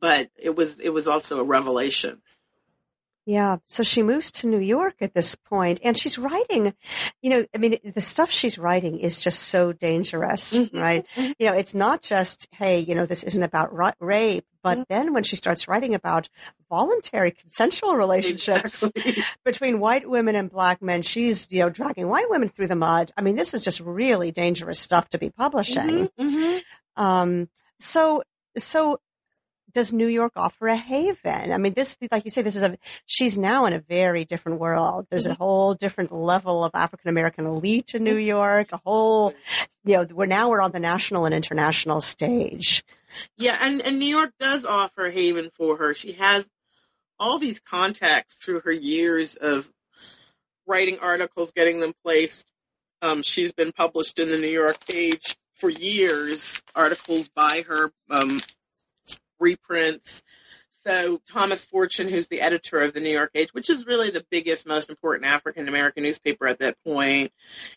but it was it was also a revelation. Yeah. So she moves to New York at this point and she's writing, you know, I mean, the stuff she's writing is just so dangerous, Mhm. right? You know, it's not just, hey, you know, this isn't about ra- rape, but Mhm. then when she starts writing about voluntary consensual relationships Exactly. between white women and black men, she's, you know, dragging white women through the mud. I mean, this is just really dangerous stuff to be publishing. Mhm, mhm. Um, so, so does New York offer a haven? I mean, this, like you say, this is a, she's now in a very different world. There's a whole different level of African American elite in New York, a whole, you know, we're now we're on the national and international stage. Yeah, and, and New York does offer a haven for her. She has all these contacts through her years of writing articles, getting them placed. Um, she's been published in the New York Age for years, articles by her, um, reprints. So Thomas Fortune, who's the editor of the New York Age, which is really the biggest, most important African American newspaper at that point,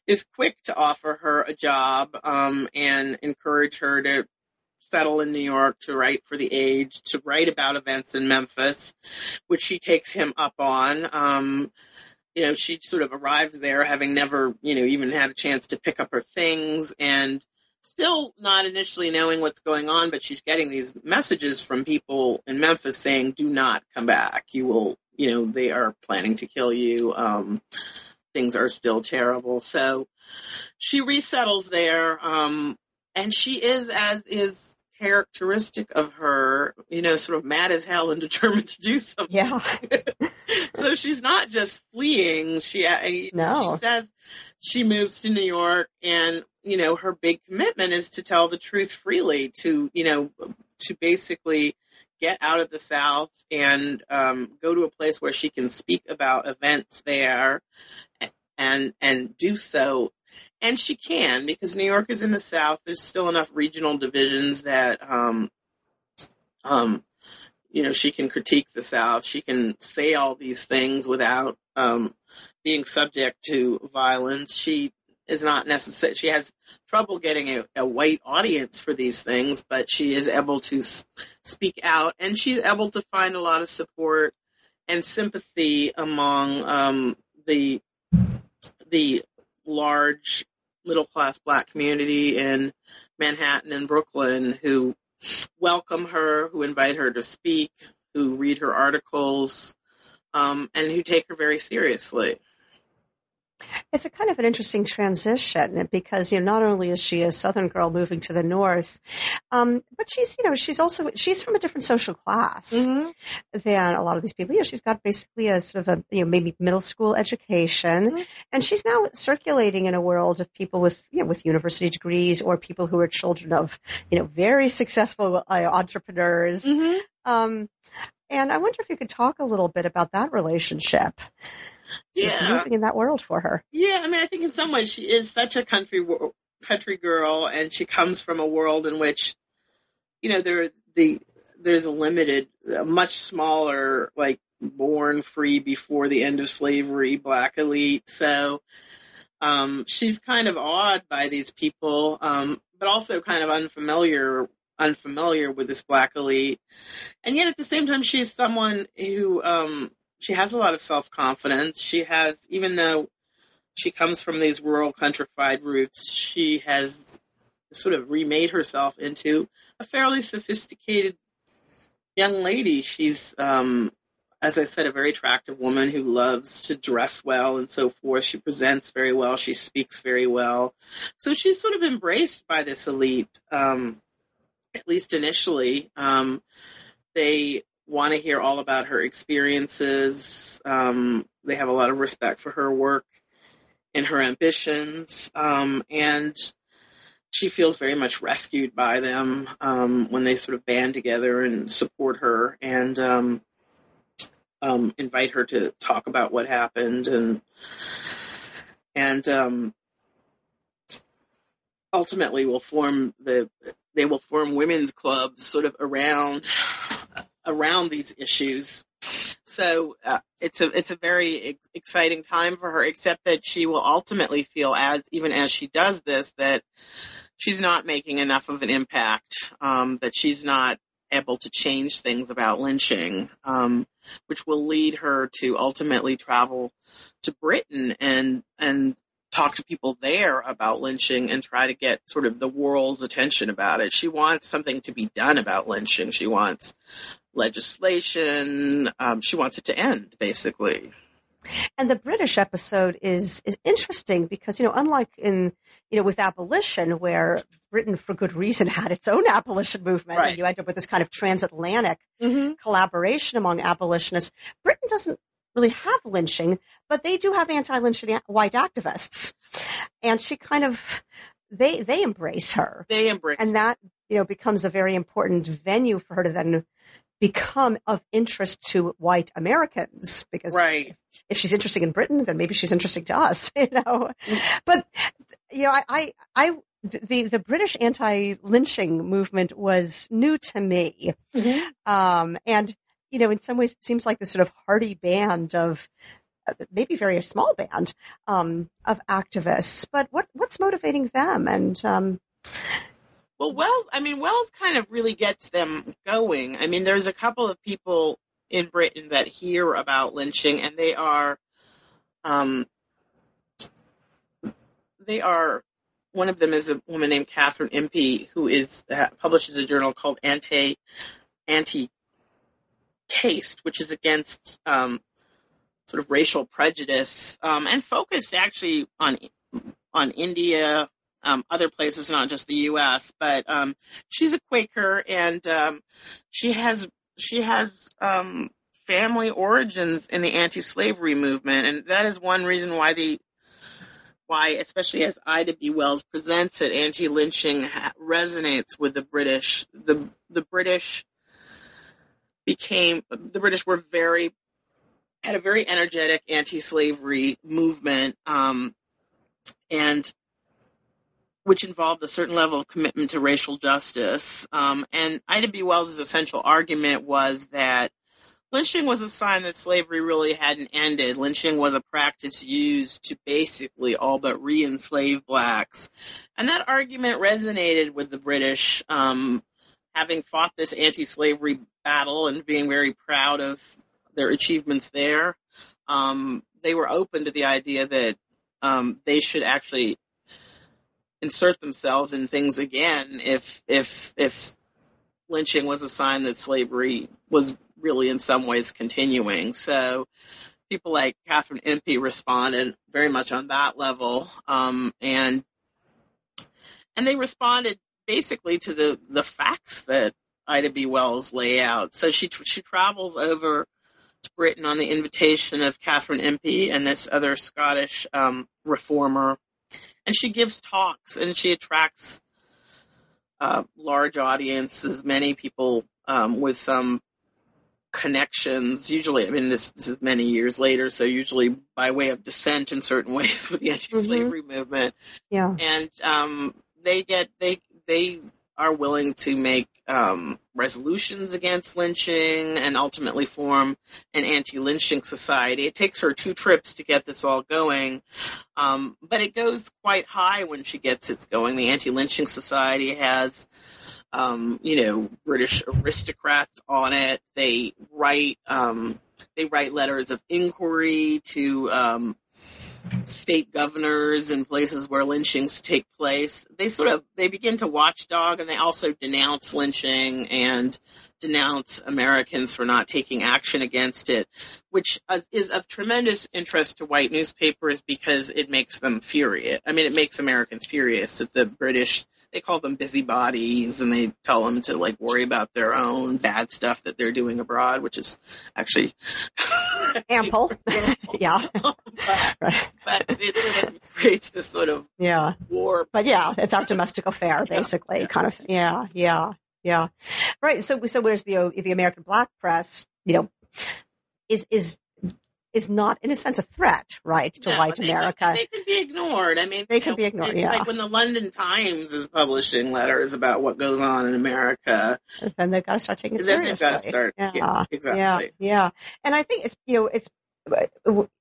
is quick to offer her a job um, and encourage her to settle in New York to write for the Age, to write about events in Memphis, which she takes him up on. Um, you know, she sort of arrives there having never, you know, even had a chance to pick up her things and still not initially knowing what's going on, but she's getting these messages from people in Memphis saying, do not come back. You will, you know, they are planning to kill you. Um, things are still terrible. So she resettles there. Um, and she is, as is characteristic of her, you know, sort of mad as hell and determined to do something. Yeah. so she's not just fleeing. She uh, No. she says she moves to New York, and you know her big commitment is to tell the truth freely, to you know to basically get out of the South and um, go to a place where she can speak about events there and and do so. And she can because New York is in the South. There's still enough regional divisions that um, um, you know she can critique the South. She can say all these things without um, being subject to violence. She is not necessary. She has trouble getting a, a, white audience for these things, but she is able to speak out, and she's able to find a lot of support and sympathy among um, the the large middle class black community in Manhattan and Brooklyn who welcome her, who invite her to speak, who read her articles, um, and who take her very seriously. It's a kind of an interesting transition because you know not only is she a Southern girl moving to the North, um, but she's you know she's also she's from a different social class mm-hmm. than a lot of these people. You know, she's got basically a sort of a you know maybe middle school education, mm-hmm. and she's now circulating in a world of people with you know with university degrees or people who are children of you know very successful uh, entrepreneurs. Mm-hmm. Um, and I wonder if you could talk a little bit about that relationship yeah. moving in that world for her. Yeah, I mean, I think in some ways she is such a country country girl, and she comes from a world in which, you know, there the there's a limited, a much smaller, like born free before the end of slavery black elite. So um, she's kind of awed by these people, um, but also kind of unfamiliar unfamiliar with this black elite. And yet at the same time, she's someone who um, she has a lot of self confidence. She has, even though she comes from these rural countrified roots, she has sort of remade herself into a fairly sophisticated young lady. She's, um, as I said, a very attractive woman who loves to dress well and so forth. She presents very well. She speaks very well. So she's sort of embraced by this elite, um, at least initially. Um, they want to hear all about her experiences. Um, they have a lot of respect for her work and her ambitions. Um, and she feels very much rescued by them um, when they sort of band together and support her and um, um, invite her to talk about what happened and and um, ultimately will form the they will form women's clubs sort of around around these issues. So uh, it's a it's a very exciting time for her. Except that she will ultimately feel, as even as she does this, that she's not making enough of an impact. Um, that she's not able to change things about lynching, um, which will lead her to ultimately travel to Britain and and talk to people there about lynching and try to get sort of the world's attention about it. She wants something to be done about lynching. She wants legislation. Um, she wants it to end, basically. And the British episode is is interesting because you know, unlike in you know with abolition, where Britain, for good reason, had its own abolition movement, right. and you end up with this kind of transatlantic mm-hmm. collaboration among abolitionists. Britain doesn't really have lynching, but they do have anti-lynching white activists, and she kind of they they embrace her. They embrace, and that you know becomes a very important venue for her to then become of interest to white Americans because right. if, she's interesting in Britain, then maybe she's interesting to us, you know. But you know, I, I, I the the British anti-lynching movement was new to me, mm-hmm. um, and you know, in some ways, it seems like this sort of hardy band of maybe very small band um, of activists. But what what's motivating them? And um, well, Wells, I mean, Wells kind of really gets them going. I mean, there's a couple of people in Britain that hear about lynching, and they are, um, they are. One of them is a woman named Catherine Impey, who is uh, publishes a journal called Anti Anti Caste, which is against um, sort of racial prejudice um, and focused actually on on India, um, other places, not just the U.S. But um, she's a Quaker, and um, she has she has um, family origins in the anti-slavery movement, and that is one reason why the why, especially as Ida B. Wells presents it, anti-lynching resonates with the British. the The British became the British were very had a very energetic anti-slavery movement, um, and which involved a certain level of commitment to racial justice. Um, and Ida B. Wells' essential argument was that lynching was a sign that slavery really hadn't ended. Lynching was a practice used to basically all but re-enslave blacks, and that argument resonated with the British. Um, having fought this anti-slavery battle and being very proud of their achievements there, um, they were open to the idea that um, they should actually insert themselves in things again if if if lynching was a sign that slavery was really in some ways continuing. So people like Catherine Impey responded very much on that level, um, and and they responded basically to the the facts that Ida B. Wells lay out. So she she travels over to Britain on the invitation of Catherine Impey and this other Scottish um, reformer, and she gives talks and she attracts uh, large audiences, many people um, with some connections. Usually, I mean, this, this is many years later, so usually by way of dissent in certain ways with the anti-slavery mm-hmm. movement. Yeah, and um, they get they they are willing to make um, resolutions against lynching and ultimately form an anti-lynching society. It takes her two trips to get this all going, um, but it goes quite high when she gets it going. The anti-lynching society has, um, you know, British aristocrats on it. They write um, they write letters of inquiry to um, state governors and places where lynchings take place, they sort of they begin to watchdog and they also denounce lynching and denounce Americans for not taking action against it, which is of tremendous interest to white newspapers because it makes them furious. I mean, it makes Americans furious that the British they call them busybodies and they tell them to like worry about their own bad stuff that they're doing abroad, which is actually ample. yeah. but, but, it of creates this sort of yeah war. But yeah, it's our domestic affair, basically, yeah. kind of. Yeah, yeah, yeah. Right. So, so where's the the American black press? You know, is is is not, in a sense, a threat, right, to no, white they America. Can, they can be ignored. I mean, they can know, be ignored. It's yeah. like when the London Times is publishing letters about what goes on in America. Then they've got to start taking it then seriously. they've got to start. Yeah, yeah exactly. Yeah, yeah. And I think it's you know it's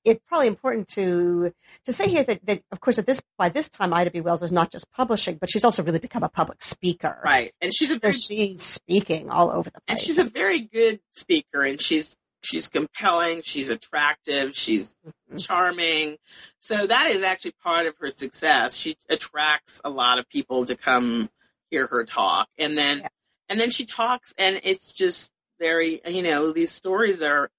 it's probably important to to say here that, that of course at this by this time Ida B. Wells is not just publishing, but she's also really become a public speaker. Right, and she's a very, she's speaking all over the place. And she's a very good speaker, and she's she's compelling, she's attractive, she's mm-hmm. charming. So that is actually part of her success. She attracts a lot of people to come hear her talk. And then yeah. and then she talks and it's just very you know, these stories are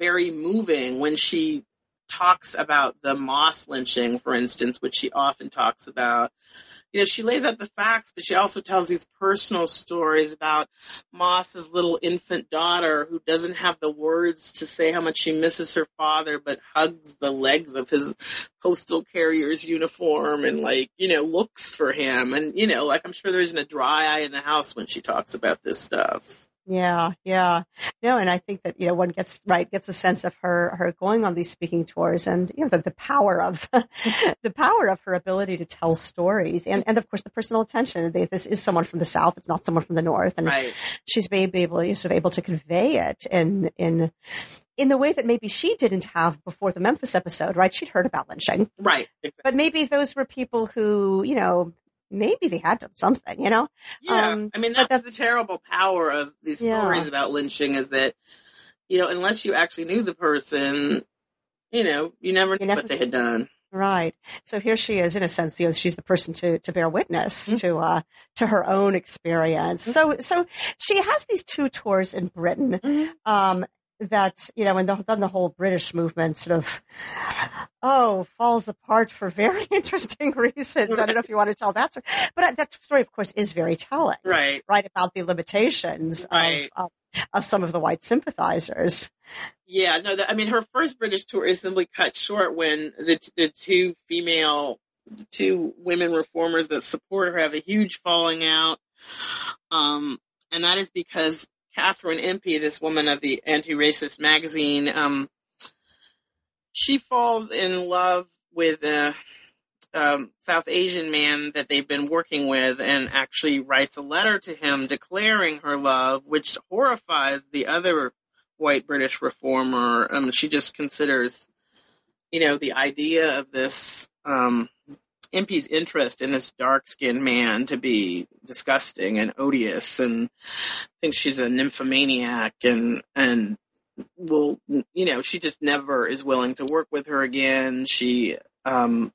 very moving when she talks about the Moss lynching, for instance, which she often talks about you know, she lays out the facts, but she also tells these personal stories about Moss's little infant daughter who doesn't have the words to say how much she misses her father, but hugs the legs of his postal carrier's uniform and like, you know, looks for him. And, you know, like I'm sure there isn't a dry eye in the house when she talks about this stuff. Yeah, yeah. No, and I think that, you know, one gets right, gets a sense of her her going on these speaking tours and, you know, the, the power of the power of her ability to tell stories and, and of course the personal attention. This is someone from the South, it's not someone from the North. And right. she's maybe able sort of able to convey it in in in the way that maybe she didn't have before the Memphis episode, right? She'd heard about lynching. Right. Exactly. But maybe those were people who, you know, maybe they had done something, you know? Yeah. Um, I mean, that's, that's, the terrible power of these yeah. stories about lynching is that, you know, unless you actually knew the person, you know, you never knew never, what they had done. Right. So here she is, in a sense, you know, she's the person to, to bear witness mm-hmm. to, uh, to her own experience. Mm-hmm. So, so she has these two tours in Britain. Mm-hmm. Um, that you know, and the, then the whole British movement sort of oh falls apart for very interesting reasons. I don't know if you want to tell that story, but that story, of course, is very telling, right? Right about the limitations right. of, of, of some of the white sympathizers. Yeah, no, the, I mean, her first British tour is simply cut short when the the two female, two women reformers that support her have a huge falling out. Um, and that is because Catherine Impey, this woman of the anti-racist magazine, um, she falls in love with a um, South Asian man that they've been working with, and actually writes a letter to him declaring her love, which horrifies the other white British reformer. Um, she just considers, you know, the idea of this Impey's interest in this dark skinned man to be disgusting and odious and thinks she's a nymphomaniac and and will you know she just never is willing to work with her again she um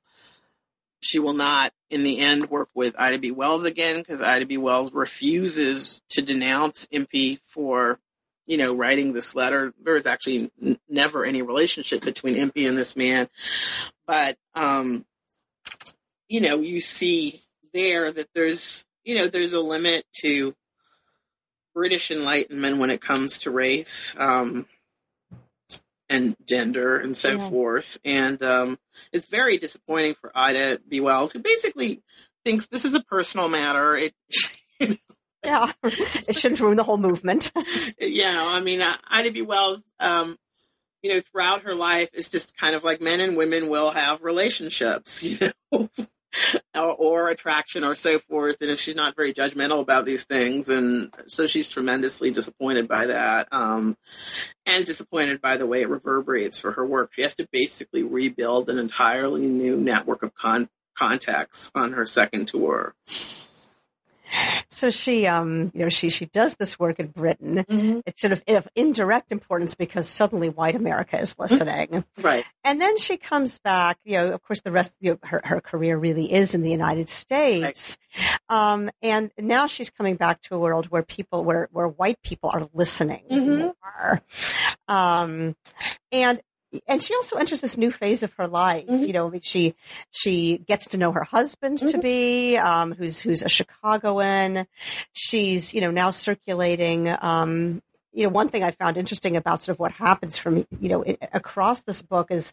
she will not in the end work with Ida B. Wells again because Ida B. Wells refuses to denounce Impey for you know writing this letter there was actually n- never any relationship between Impey and this man but um you know, you see there that there's, you know, there's a limit to British enlightenment when it comes to race um, and gender and so yeah. forth. And um, it's very disappointing for Ida B. Wells, who basically thinks this is a personal matter. It, yeah, it shouldn't ruin the whole movement. yeah, I mean, uh, Ida B. Wells, um, you know, throughout her life is just kind of like men and women will have relationships, you know or, or, attraction or so forth and she's not very judgmental about these things and so she's tremendously disappointed by that um, and disappointed by the way it reverberates for her work. She has to basically rebuild an entirely new network of con- contacts on her second tour so she, um, you know, she she does this work in Britain. Mm-hmm. It's sort of of indirect importance because suddenly white America is listening, right? And then she comes back. You know, of course, the rest, you know, her her career really is in the United States, right. um, and now she's coming back to a world where people, where where white people are listening mm-hmm. more. Um, and and she also enters this new phase of her life. Mm-hmm. You know, she she gets to know her husband mm-hmm. to be, um, who's who's a Chicagoan. She's you know now circulating um, you know, one thing I found interesting about sort of what happens from, you know, it, across this book is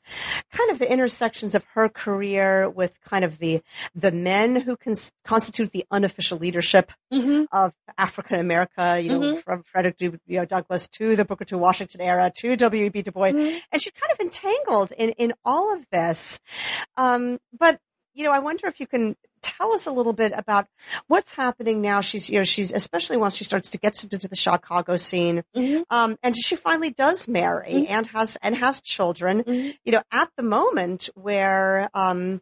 kind of the intersections of her career with kind of the, the men who cons- constitute the unofficial leadership mm-hmm. of African America, you know, mm-hmm. from Frederick you know, Douglass to the Booker T. Washington era to W.E.B. Du Bois. Mm-hmm. And she's kind of entangled in, in all of this. Um, but, you know, I wonder if you can tell us a little bit about what's happening now. She's, you know, she's especially once she starts to get into the Chicago scene, mm-hmm. um, and she finally does marry mm-hmm. and has and has children. Mm-hmm. You know, at the moment where um,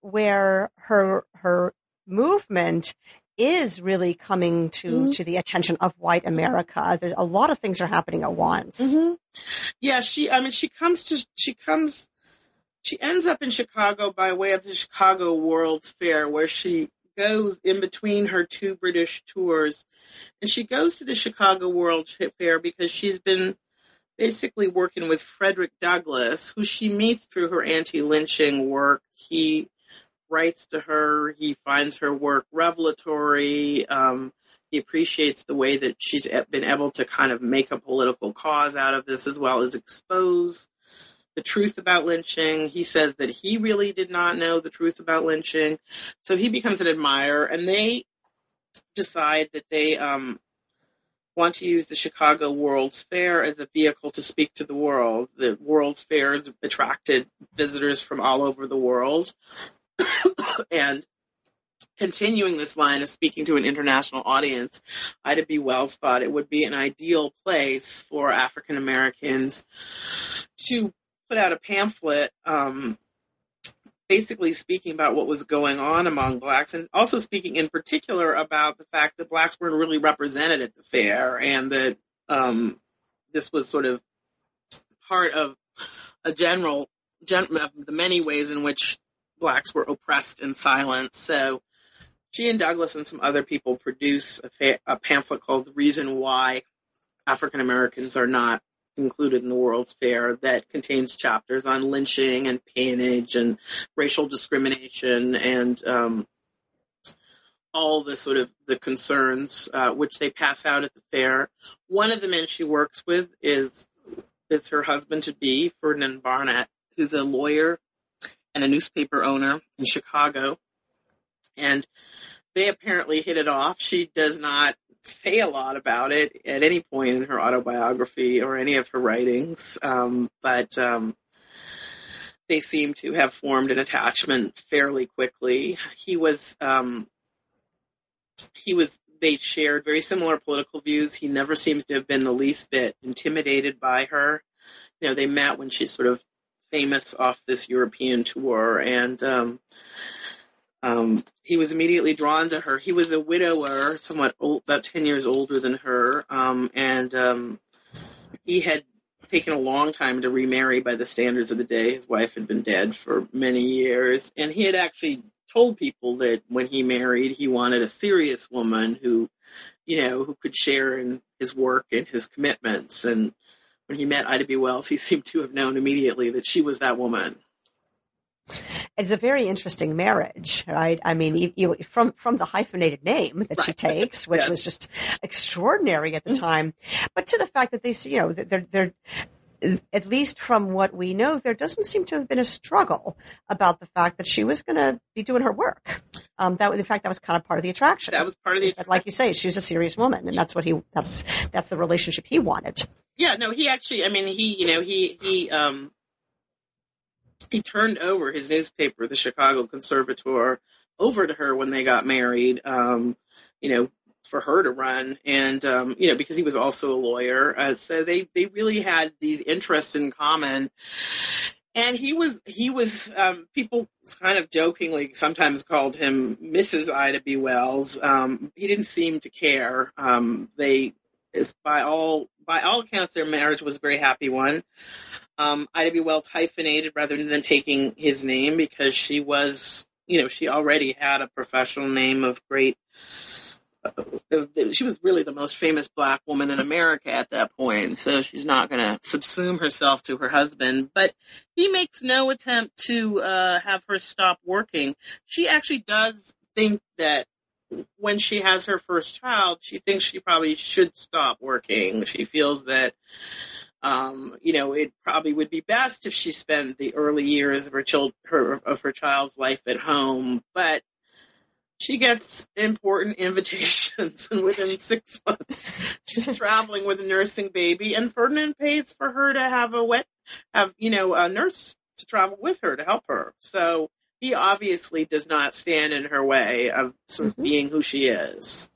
where her her movement is really coming to mm-hmm. to the attention of white America. There's a lot of things are happening at once. Mm-hmm. Yeah, she. I mean, she comes to she comes she ends up in Chicago by way of the Chicago World's Fair, where she goes in between her two British tours. And she goes to the Chicago World Fair because she's been basically working with Frederick Douglass, who she meets through her anti lynching work. He writes to her, he finds her work revelatory. Um, he appreciates the way that she's been able to kind of make a political cause out of this as well as expose the truth about lynching. He says that he really did not know the truth about lynching. So he becomes an admirer, and they decide that they um, want to use the Chicago World's Fair as a vehicle to speak to the world. The World's Fair has attracted visitors from all over the world. and continuing this line of speaking to an international audience, Ida B. Wells thought it would be an ideal place for African Americans to put out a pamphlet um, basically speaking about what was going on among blacks and also speaking in particular about the fact that blacks weren't really represented at the fair and that um, this was sort of part of a general gen- the many ways in which blacks were oppressed and silenced. So she and Douglass and some other people produce a, fa- a pamphlet called the reason why african americans are not included in the World's Fair that contains chapters on lynching and peonage and racial discrimination and um, all the sort of the concerns uh, which they pass out at the fair. One of the men she works with is is her husband to be Ferdinand Barnett, who's a lawyer and a newspaper owner in Chicago, and they apparently hit it off. She does not say a lot about it at any point in her autobiography or any of her writings, um, but um, they seem to have formed an attachment fairly quickly. He was um, he was they shared very similar political views. He never seems to have been the least bit intimidated by her. You know, they met when she's sort of famous off this European tour, and um, he was immediately drawn to her. He was a widower, somewhat old, about ten years older than her, um, and um, he had taken a long time to remarry by the standards of the day. His wife had been dead for many years, and he had actually told people that when he married, he wanted a serious woman who, you know, who could share in his work and his commitments. And when he met Ida B. Wells, he seemed to have known immediately that she was that woman. It's a very interesting marriage, right? I mean, you, you, from from the hyphenated name that right. she takes, which yes. was just extraordinary at the mm-hmm. time, but to the fact that they, you know, they're they're at least from what we know, there doesn't seem to have been a struggle about the fact that she was going to be doing her work. Um, that, in fact, that was kind of part of the attraction. That was part of the, that, like you say, she was a serious woman, and that's what he that's that's the relationship he wanted. Yeah, no, he actually, I mean, he, you know, he he um he turned over his newspaper, the Chicago Conservator, over to her when they got married. Um, you know, for her to run, and um, you know because he was also a lawyer, uh, so they they really had these interests in common. And he was he was um, people kind of jokingly sometimes called him Mrs. Ida B. Wells. Um, he didn't seem to care. Um, they by all by all accounts their marriage was a very happy one. Um, Ida B. Wells hyphenated rather than taking his name because she was you know she already had a professional name of great she was really the most famous black woman in America at that point, so she's not going to subsume herself to her husband. But he makes no attempt to uh, have her stop working. She actually does think that when she has her first child, she thinks she probably should stop working. She feels that. Um, you know, it probably would be best if she spent the early years of her child, her of her child's life at home. But she gets important invitations, and within six months, she's traveling with a nursing baby, and Ferdinand pays for her to have a wet, have you know, a nurse to travel with her to help her. So he obviously does not stand in her way of sort of mm-hmm. being who she is.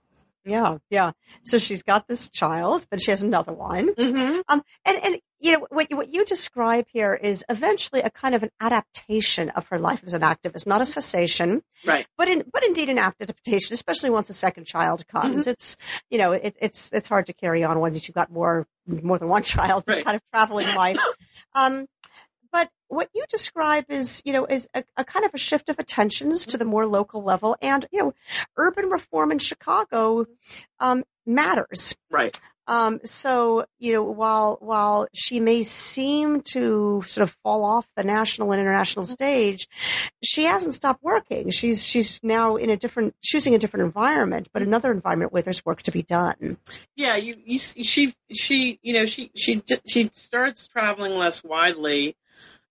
Yeah, yeah. So she's got this child, then she has another one. Mm-hmm. Um, and and you know what what you describe here is eventually a kind of an adaptation of her life as an activist, not a cessation, right? But in but indeed an adaptation, especially once a second child comes. Mm-hmm. It's you know it, it's it's hard to carry on once you've got more more than one child. This right. kind of traveling life. Um, but what you describe is, you know, is a, a, kind of a shift of attentions to the more local level, and you know, urban reform in Chicago um, matters. Right. Um, so you know, while while she may seem to sort of fall off the national and international stage, she hasn't stopped working. She's she's now in a different, choosing a different environment, but another environment where there's work to be done. Yeah, you, you she she you know she she she starts traveling less widely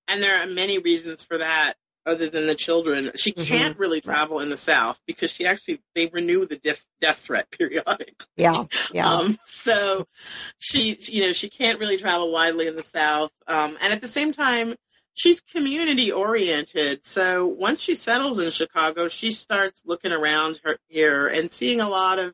and there are many reasons for that other than the children. She mm-hmm. can't really travel in the South because she actually they renew the death, death threat periodically. Yeah, yeah. Um, so she, you know, she can't really travel widely in the South, um, and at the same time, she's community oriented. So once she settles in Chicago, she starts looking around her here and seeing a lot of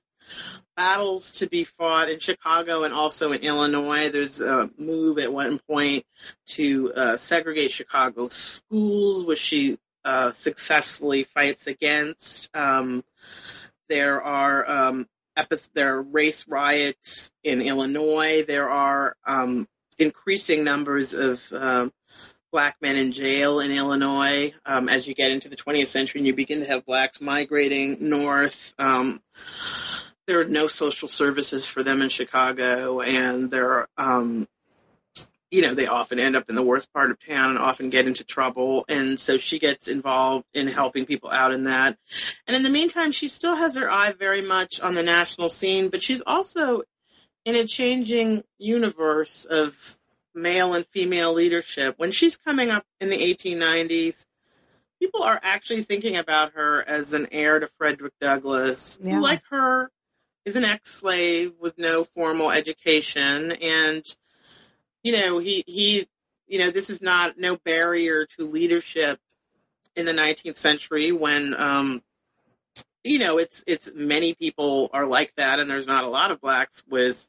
battles to be fought in Chicago and also in Illinois. There's a move at one point to uh, segregate Chicago schools, which she uh, successfully fights against. Um, there are um, there are race riots in Illinois. There are um, increasing numbers of um, black men in jail in Illinois um, as you get into the 20th century and you begin to have blacks migrating north. There are no social services for them in Chicago, and they're, um, you know, they often end up in the worst part of town and often get into trouble. And so she gets involved in helping people out in that. And in the meantime, she still has her eye very much on the national scene, but she's also in a changing universe of male and female leadership. When she's coming up in the 1890s, people are actually thinking about her as an heir to Frederick Douglass, yeah. like her is an ex-slave with no formal education, and you know he he you know this is not no barrier to leadership in the 19th century when um, you know it's it's many people are like that, and there's not a lot of blacks with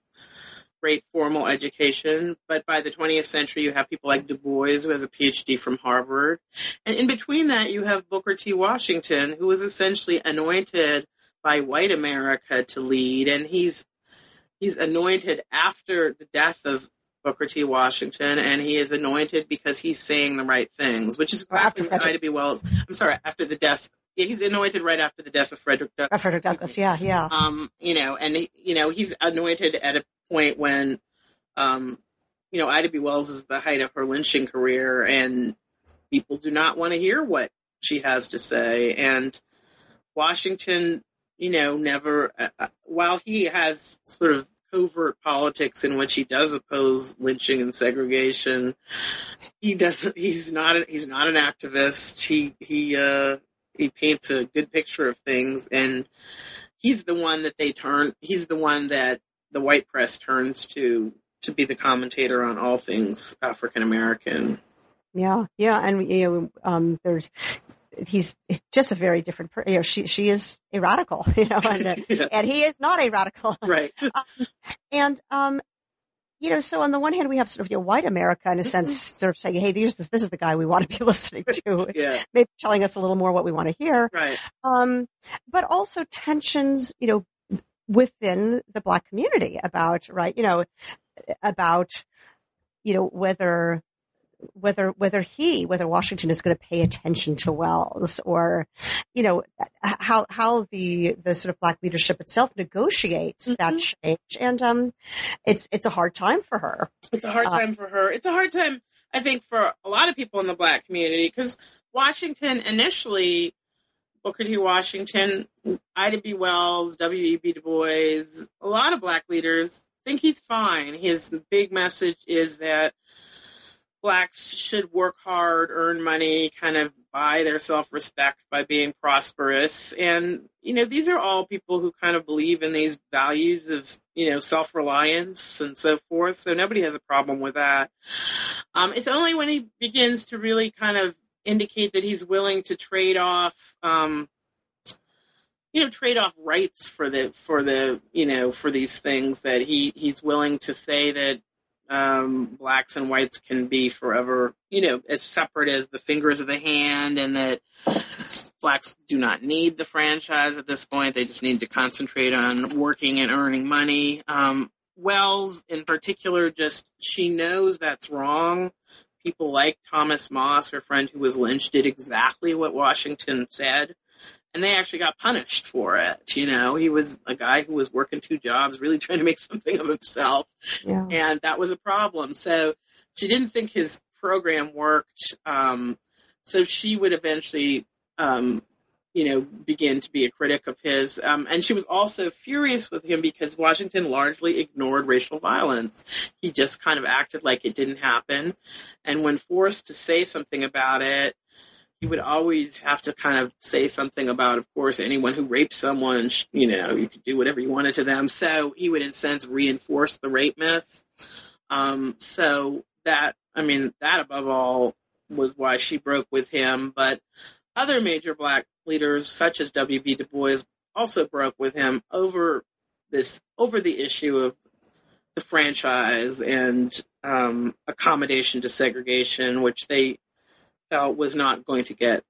great formal education. But by the 20th century, you have people like Du Bois, who has a PhD from Harvard. And in between that, you have Booker T. Washington, who was essentially anointed by white America to lead. And he's he's anointed after the death of Booker T. Washington, and he is anointed because he's saying the right things, which is exactly what Ida B. Wells. I'm sorry, after the death. Yeah, he's anointed right after the death of Frederick Douglass. Frederick Douglass, yeah, yeah. Um, you know, and he, you know he's anointed at a point when, um, you know, Ida B. Wells is the height of her lynching career, and people do not want to hear what she has to say. And Washington, you know, never, uh, uh, while he has sort of covert politics in which he does oppose lynching and segregation, he doesn't. He's not. A, he's not an activist. He he uh, he paints a good picture of things, and he's the one that they turn. He's the one that the white press turns to to be the commentator on all things African American. Yeah, yeah, and you know, um, there's he's just a very different person. You know, she she is a radical, you know, and, uh, yeah. and he is not a radical, right? um, and um, you know, so on the one hand, we have sort of you know, white America in a sense, Mm-hmm. sort of saying, "Hey, this this is the guy we want to be listening to," yeah, maybe telling us a little more what we want to hear, right? um, but also tensions, you know, within the black community about right, you know, about you know whether whether whether he whether Washington is going to pay attention to Wells or you know how how the the sort of black leadership itself negotiates that change and um it's it's a hard time for her It's a hard Uh, time for her. It's a hard time, I think, for a lot of people in the black community because Washington initially, Booker T. Washington, Ida B. Wells, W.E.B. Du Bois, a lot of black leaders think he's fine. His big message is that blacks should work hard, earn money, kind of buy their self respect by being prosperous. And, you know, these are all people who kind of believe in these values of, you know, self reliance and so forth. So nobody has a problem with that. Um, it's only when he begins to really kind of indicate that he's willing to trade off, um, you know, trade off rights for the for the you know for these things that he he's willing to say that um, blacks and whites can be forever, you know, as separate as the fingers of the hand, and that blacks do not need the franchise at this point. They just need to concentrate on working and earning money. Um, Wells, in particular, just she knows that's wrong. People like Thomas Moss, her friend who was lynched, did exactly what Washington said and they actually got punished for it. You know, he was a guy who was working two jobs, really trying to make something of himself, yeah and that was a problem. So she didn't think his program worked. Um, so she would eventually, um, you know, begin to be a critic of his. Um, and she was also furious with him because Washington largely ignored racial violence. He just kind of acted like it didn't happen. And when forced to say something about it, he would always have to kind of say something about, of course, anyone who raped someone, you know, you could do whatever you wanted to them. So he would, in a sense, reinforce the rape myth. Um, so that, I mean, that above all was why she broke with him. But other major black leaders, such as W.B. Du Bois, also broke with him over this, over the issue of the franchise and um, accommodation to segregation, which they felt was not going to get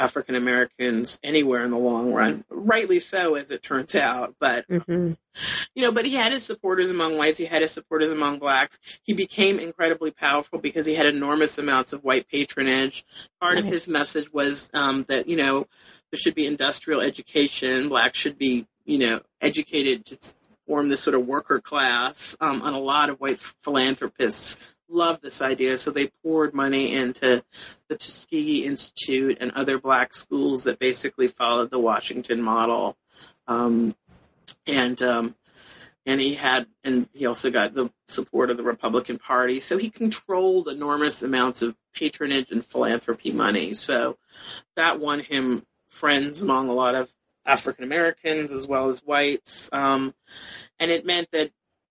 African Americans anywhere in the long run. Rightly so, as it turns out. But hmm you know, but he had his supporters among whites. He had his supporters among blacks. He became incredibly powerful because he had enormous amounts of white patronage. Part of his message was um, that you know there should be industrial education. Blacks should be you know educated to form this sort of worker class. Um, and a lot of white philanthropists loved this idea, so they poured money into the Tuskegee Institute and other black schools that basically followed the Washington model. Um, and um, and he had and he also got the support of the Republican Party. So he controlled enormous amounts of patronage and philanthropy money. So that won him friends among a lot of African Americans as well as whites. Um, and it meant that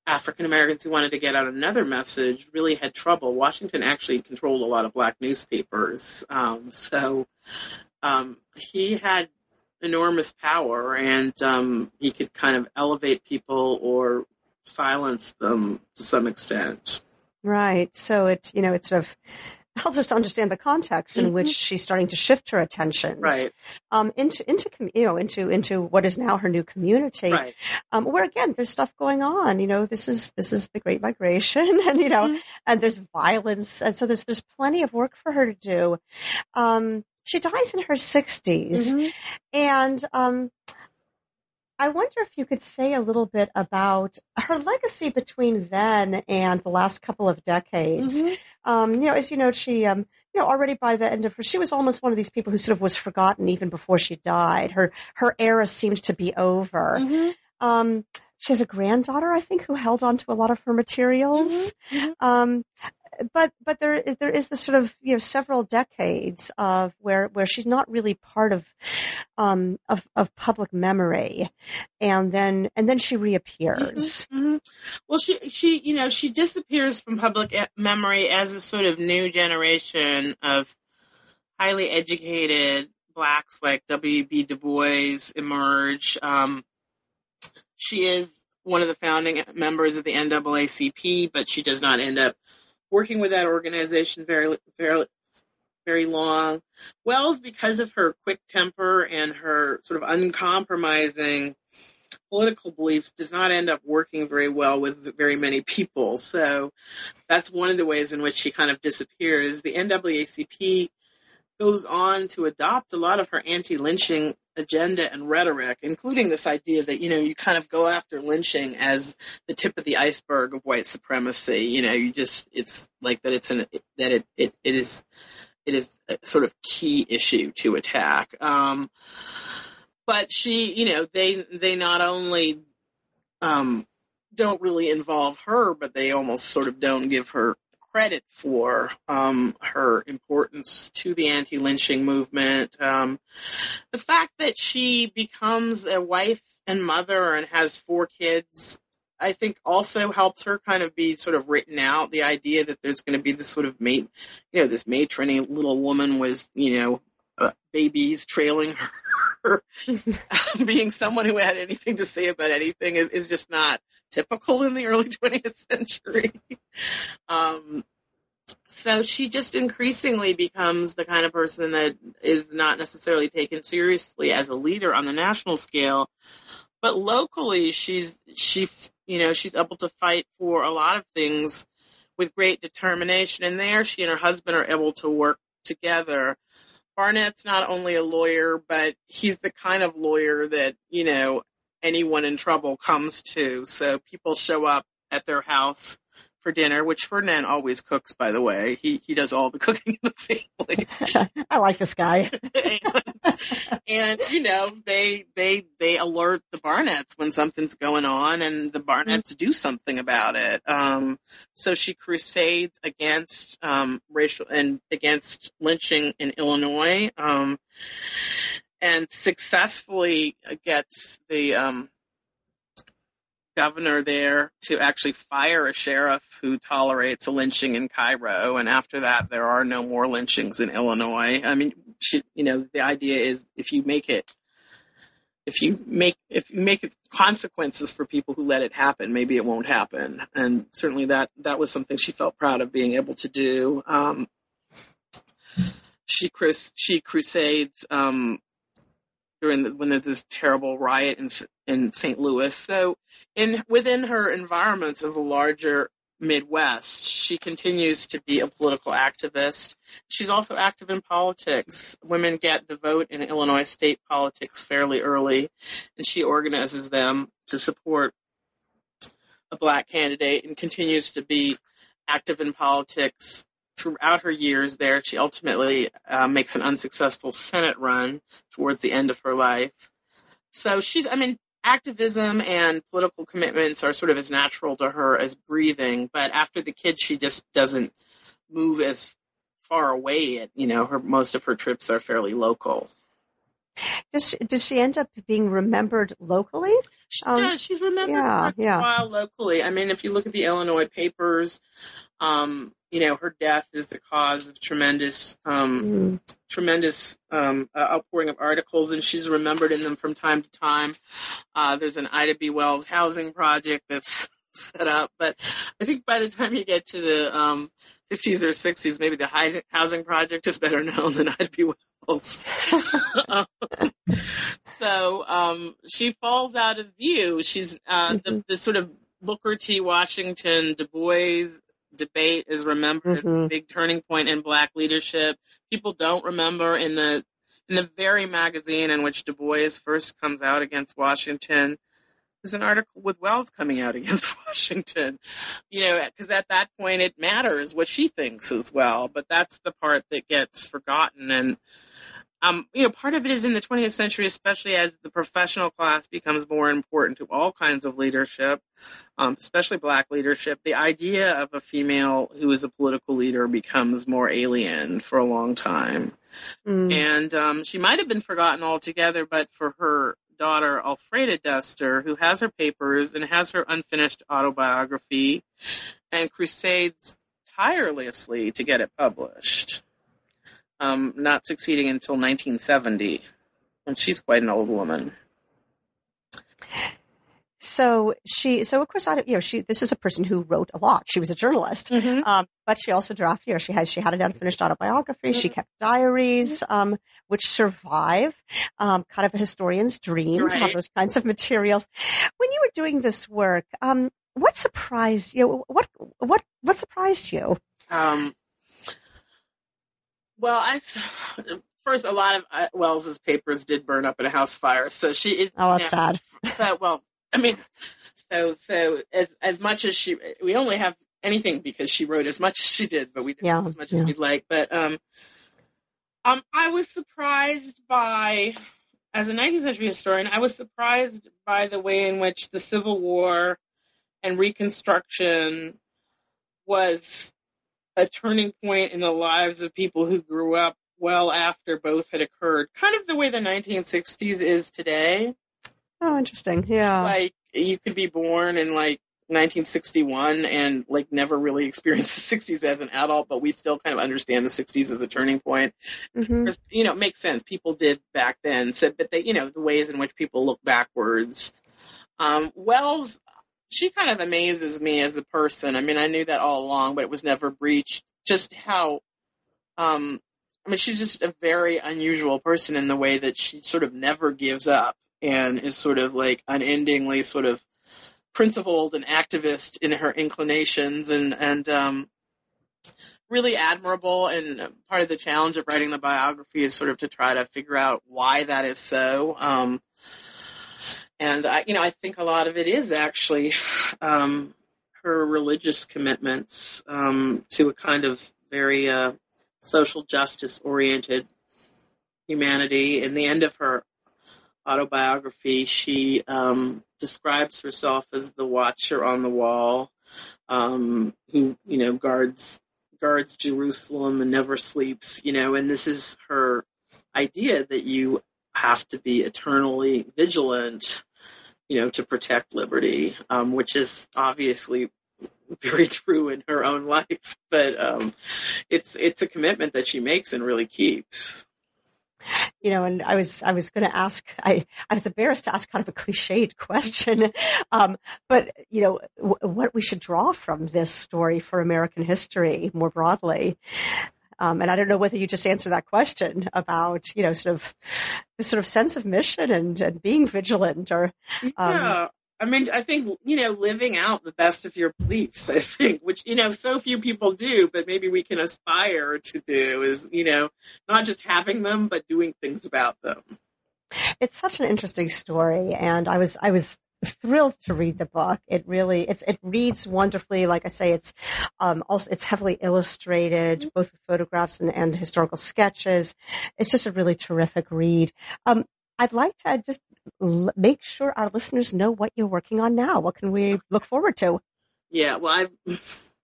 African Americans who wanted to get out another message really had trouble. Washington actually controlled a lot of black newspapers. Um, so um, he had enormous power and um, he could kind of elevate people or silence them to some extent. Right. So it, you know, it's sort of helps us to understand the context in mm-hmm. which she's starting to shift her attentions right. um, into into you know into into what is now her new community, right. um, where again there's stuff going on. You know, this is this is the Great Migration, and you know, mm-hmm. and there's violence, and so there's there's plenty of work for her to do. Um, she dies in her 60s, mm-hmm. and um, I wonder if you could say a little bit about her legacy between then and the last couple of decades. Mm-hmm. Um, you know, as you know, she, um, you know, already by the end of her, she was almost one of these people who sort of was forgotten even before she died. Her her era seems to be over. Mm-hmm. Um, she has a granddaughter, I think, who held on to a lot of her materials. Mm-hmm. mm-hmm. Um, but but there there is this sort of you know several decades of where where she's not really part of um of of public memory, and then and then she reappears. Mm-hmm, mm-hmm. Well, she she you know she disappears from public memory as a sort of new generation of highly educated blacks like W. B. Du Bois emerge. Um, she is one of the founding members of the NAACP, but she does not end up working with that organization very, very, very long. Wells, because of her quick temper and her sort of uncompromising political beliefs, does not end up working very well with very many people. So that's one of the ways in which she kind of disappears. The NAACP goes on to adopt a lot of her anti-lynching agenda and rhetoric, including this idea that you know you kind of go after lynching as the tip of the iceberg of white supremacy. You know, you just it's like that. It's an that it it, it is it is a sort of key issue to attack. Um, but she, you know, they they not only um, don't really involve her, but they almost sort of don't give her credit for um, her importance to the anti-lynching movement. Um, the fact that she becomes a wife and mother and has four kids, I think, also helps her kind of be sort of written out. The idea that there's going to be this sort of mate, you know, this matrony little woman with, you know, uh, babies trailing her. being someone who had anything to say about anything is, is just not typical in the early 20th century. Um, so she just increasingly becomes the kind of person that is not necessarily taken seriously as a leader on the national scale, but locally she's she you know she's able to fight for a lot of things with great determination. And there, she and her husband are able to work together. Barnett's not only a lawyer, but he's the kind of lawyer that you know anyone in trouble comes to. So people show up at their house for dinner, which Ferdinand always cooks, by the way. He he does all the cooking in the family. I like this guy. and, and, you know, they they they alert the Barnetts when something's going on, and the Barnetts mm-hmm. do something about it. Um, so she crusades against um, racial and against lynching in Illinois. Um, and successfully gets the um, governor there to actually fire a sheriff who tolerates a lynching in Cairo. And after that, there are no more lynchings in Illinois. I mean, you know, the idea is if you make it, if you make if you make consequences for people who let it happen, maybe it won't happen. And certainly that that was something she felt proud of being able to do. Um, she she crusades um, during the, when there's this terrible riot in in St. Louis. So, in within her environments of the larger Midwest, she continues to be a political activist. She's also active in politics. Women get the vote in Illinois state politics fairly early, and she organizes them to support a black candidate and continues to be active in politics throughout her years there, she ultimately uh, makes an unsuccessful Senate run towards the end of her life. So she's, I mean, activism and political commitments are sort of as natural to her as breathing. But after the kids, she just doesn't move as far away. At, you know, her most of her trips are fairly local. Does she, does she end up being remembered locally? She um, does. She's remembered yeah, yeah. a while locally. I mean, if you look at the Illinois papers, um, you know, her death is the cause of tremendous, um, mm. tremendous um, uh, outpouring of articles, and she's remembered in them from time to time. Uh, there's an Ida B. Wells housing project that's set up, but I think by the time you get to the um, 50s or 60s, maybe the housing project is better known than Ida B. Wells. so um, she falls out of view. She's uh, mm-hmm. the, the sort of Booker T. Washington Du Bois debate is remembered mm-hmm. as a big turning point in black leadership. People don't remember in the in the very magazine in which Du Bois first comes out against Washington. There's an article with Wells coming out against Washington, you know, because at that point it matters what she thinks as well. But that's the part that gets forgotten. And um, you know, part of it is in the 20th century, especially as the professional class becomes more important to all kinds of leadership, um, especially black leadership. The idea of a female who is a political leader becomes more alien for a long time. Mm. And um, she might have been forgotten altogether, but for her daughter, Alfreda Duster, who has her papers and has her unfinished autobiography and crusades tirelessly to get it published um, not succeeding until 1970. And she's quite an old woman. So she, so of course, I, you know, she. This is a person who wrote a lot. She was a journalist, mm-hmm. um, but she also drafted. You know, she had she had an unfinished autobiography. Mm-hmm. She kept diaries, um, which survive. Um, kind of a historian's dream right. to have those kinds of materials. When you were doing this work, um, what surprised you? What what what surprised you? Um, well, I first a lot of uh, Wells's papers did burn up in a house fire, so she is. Oh, that's know, sad. So well, I mean, so so as as much as she, we only have anything because she wrote as much as she did, but we didn't yeah, as much yeah. as we'd like. But um, um, I was surprised by, as a 19th century historian, I was surprised by the way in which the Civil War and Reconstruction was a turning point in the lives of people who grew up well after both had occurred, kind of the way the 1960s is today. Oh, interesting. Yeah. Like you could be born in like 1961 and like never really experience the 60s as an adult, but we still kind of understand the 60s as a turning point. Mm-hmm. You know, it makes sense. People did back then, so, but they, you know, the ways in which people look backwards. Um, Wells, she kind of amazes me as a person. I mean, I knew that all along, but it was never breached. Just how, um, I mean, she's just a very unusual person in the way that she sort of never gives up and is sort of like unendingly sort of principled and activist in her inclinations and and um, really admirable. And part of the challenge of writing the biography is sort of to try to figure out why that is so. Um, and I, you know, I think a lot of it is actually um, her religious commitments um, to a kind of very uh, social justice oriented humanity. In the end of her autobiography, she um, describes herself as the watcher on the wall, um, who you know guards guards Jerusalem and never sleeps. You know, and this is her idea that you have to be eternally vigilant you know, to protect liberty, um, which is obviously very true in her own life. But um, it's it's a commitment that she makes and really keeps. You know, and I was I was going to ask I I was embarrassed to ask kind of a cliched question, um, but you know w- what we should draw from this story for American history more broadly. Um, and I don't know whether you just answered that question about, you know, sort of this sort of sense of mission and, and being vigilant or. Um, yeah. I mean, I think, you know, living out the best of your beliefs, I think, which, you know, so few people do, but maybe we can aspire to do is, you know, not just having them, but doing things about them. It's such an interesting story. And I was, I was thrilled to read the book. It really it's it reads wonderfully. Like I say, it's um, also it's heavily illustrated, mm-hmm. both with photographs and, and historical sketches. It's just a really terrific read. Um, I'd like to just l- make sure our listeners know what you're working on now. What can we look forward to? Yeah, well, I've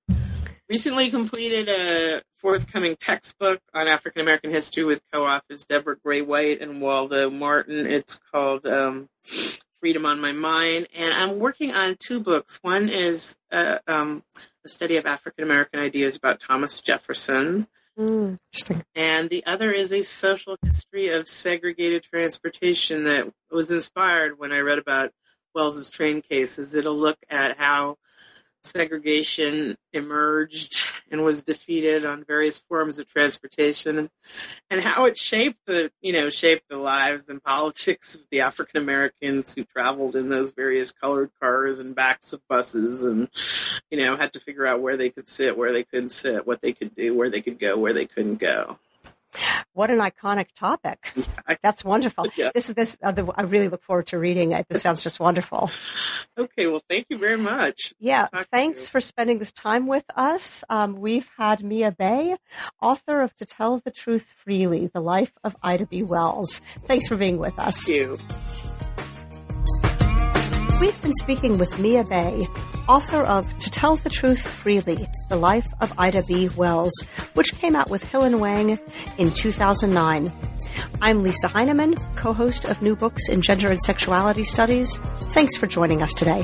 recently completed a forthcoming textbook on African American history with co-authors Deborah Gray White and Waldo Martin. It's called um, Freedom on My Mind, and I'm working on two books. One is uh, um, a study of African American ideas about Thomas Jefferson. Mm, interesting. And the other is a social history of segregated transportation that was inspired when I read about Wells's train cases. It'll look at how segregation emerged and was defeated on various forms of transportation and how it shaped the you know shaped the lives and politics of the African Americans who traveled in those various colored cars and backs of buses and you know had to figure out where they could sit where they couldn't sit what they could do where they could go where they couldn't go what an iconic topic. That's wonderful. Yeah. This is this. Uh, the, I really look forward to reading it. This sounds just wonderful. Okay. Well, thank you very much. Yeah. Thanks for spending this time with us. Um, we've had Mia Bay, author of To Tell the Truth Freely, The Life of Ida B. Wells. Thanks for being with us. Thank you. We've been speaking with Mia Bay, author of To Tell the Truth Freely, The Life of Ida B. Wells, which came out with Hill and Wang in 2009. I'm Lisa Heineman, co-host of New Books in Gender and Sexuality Studies. Thanks for joining us today.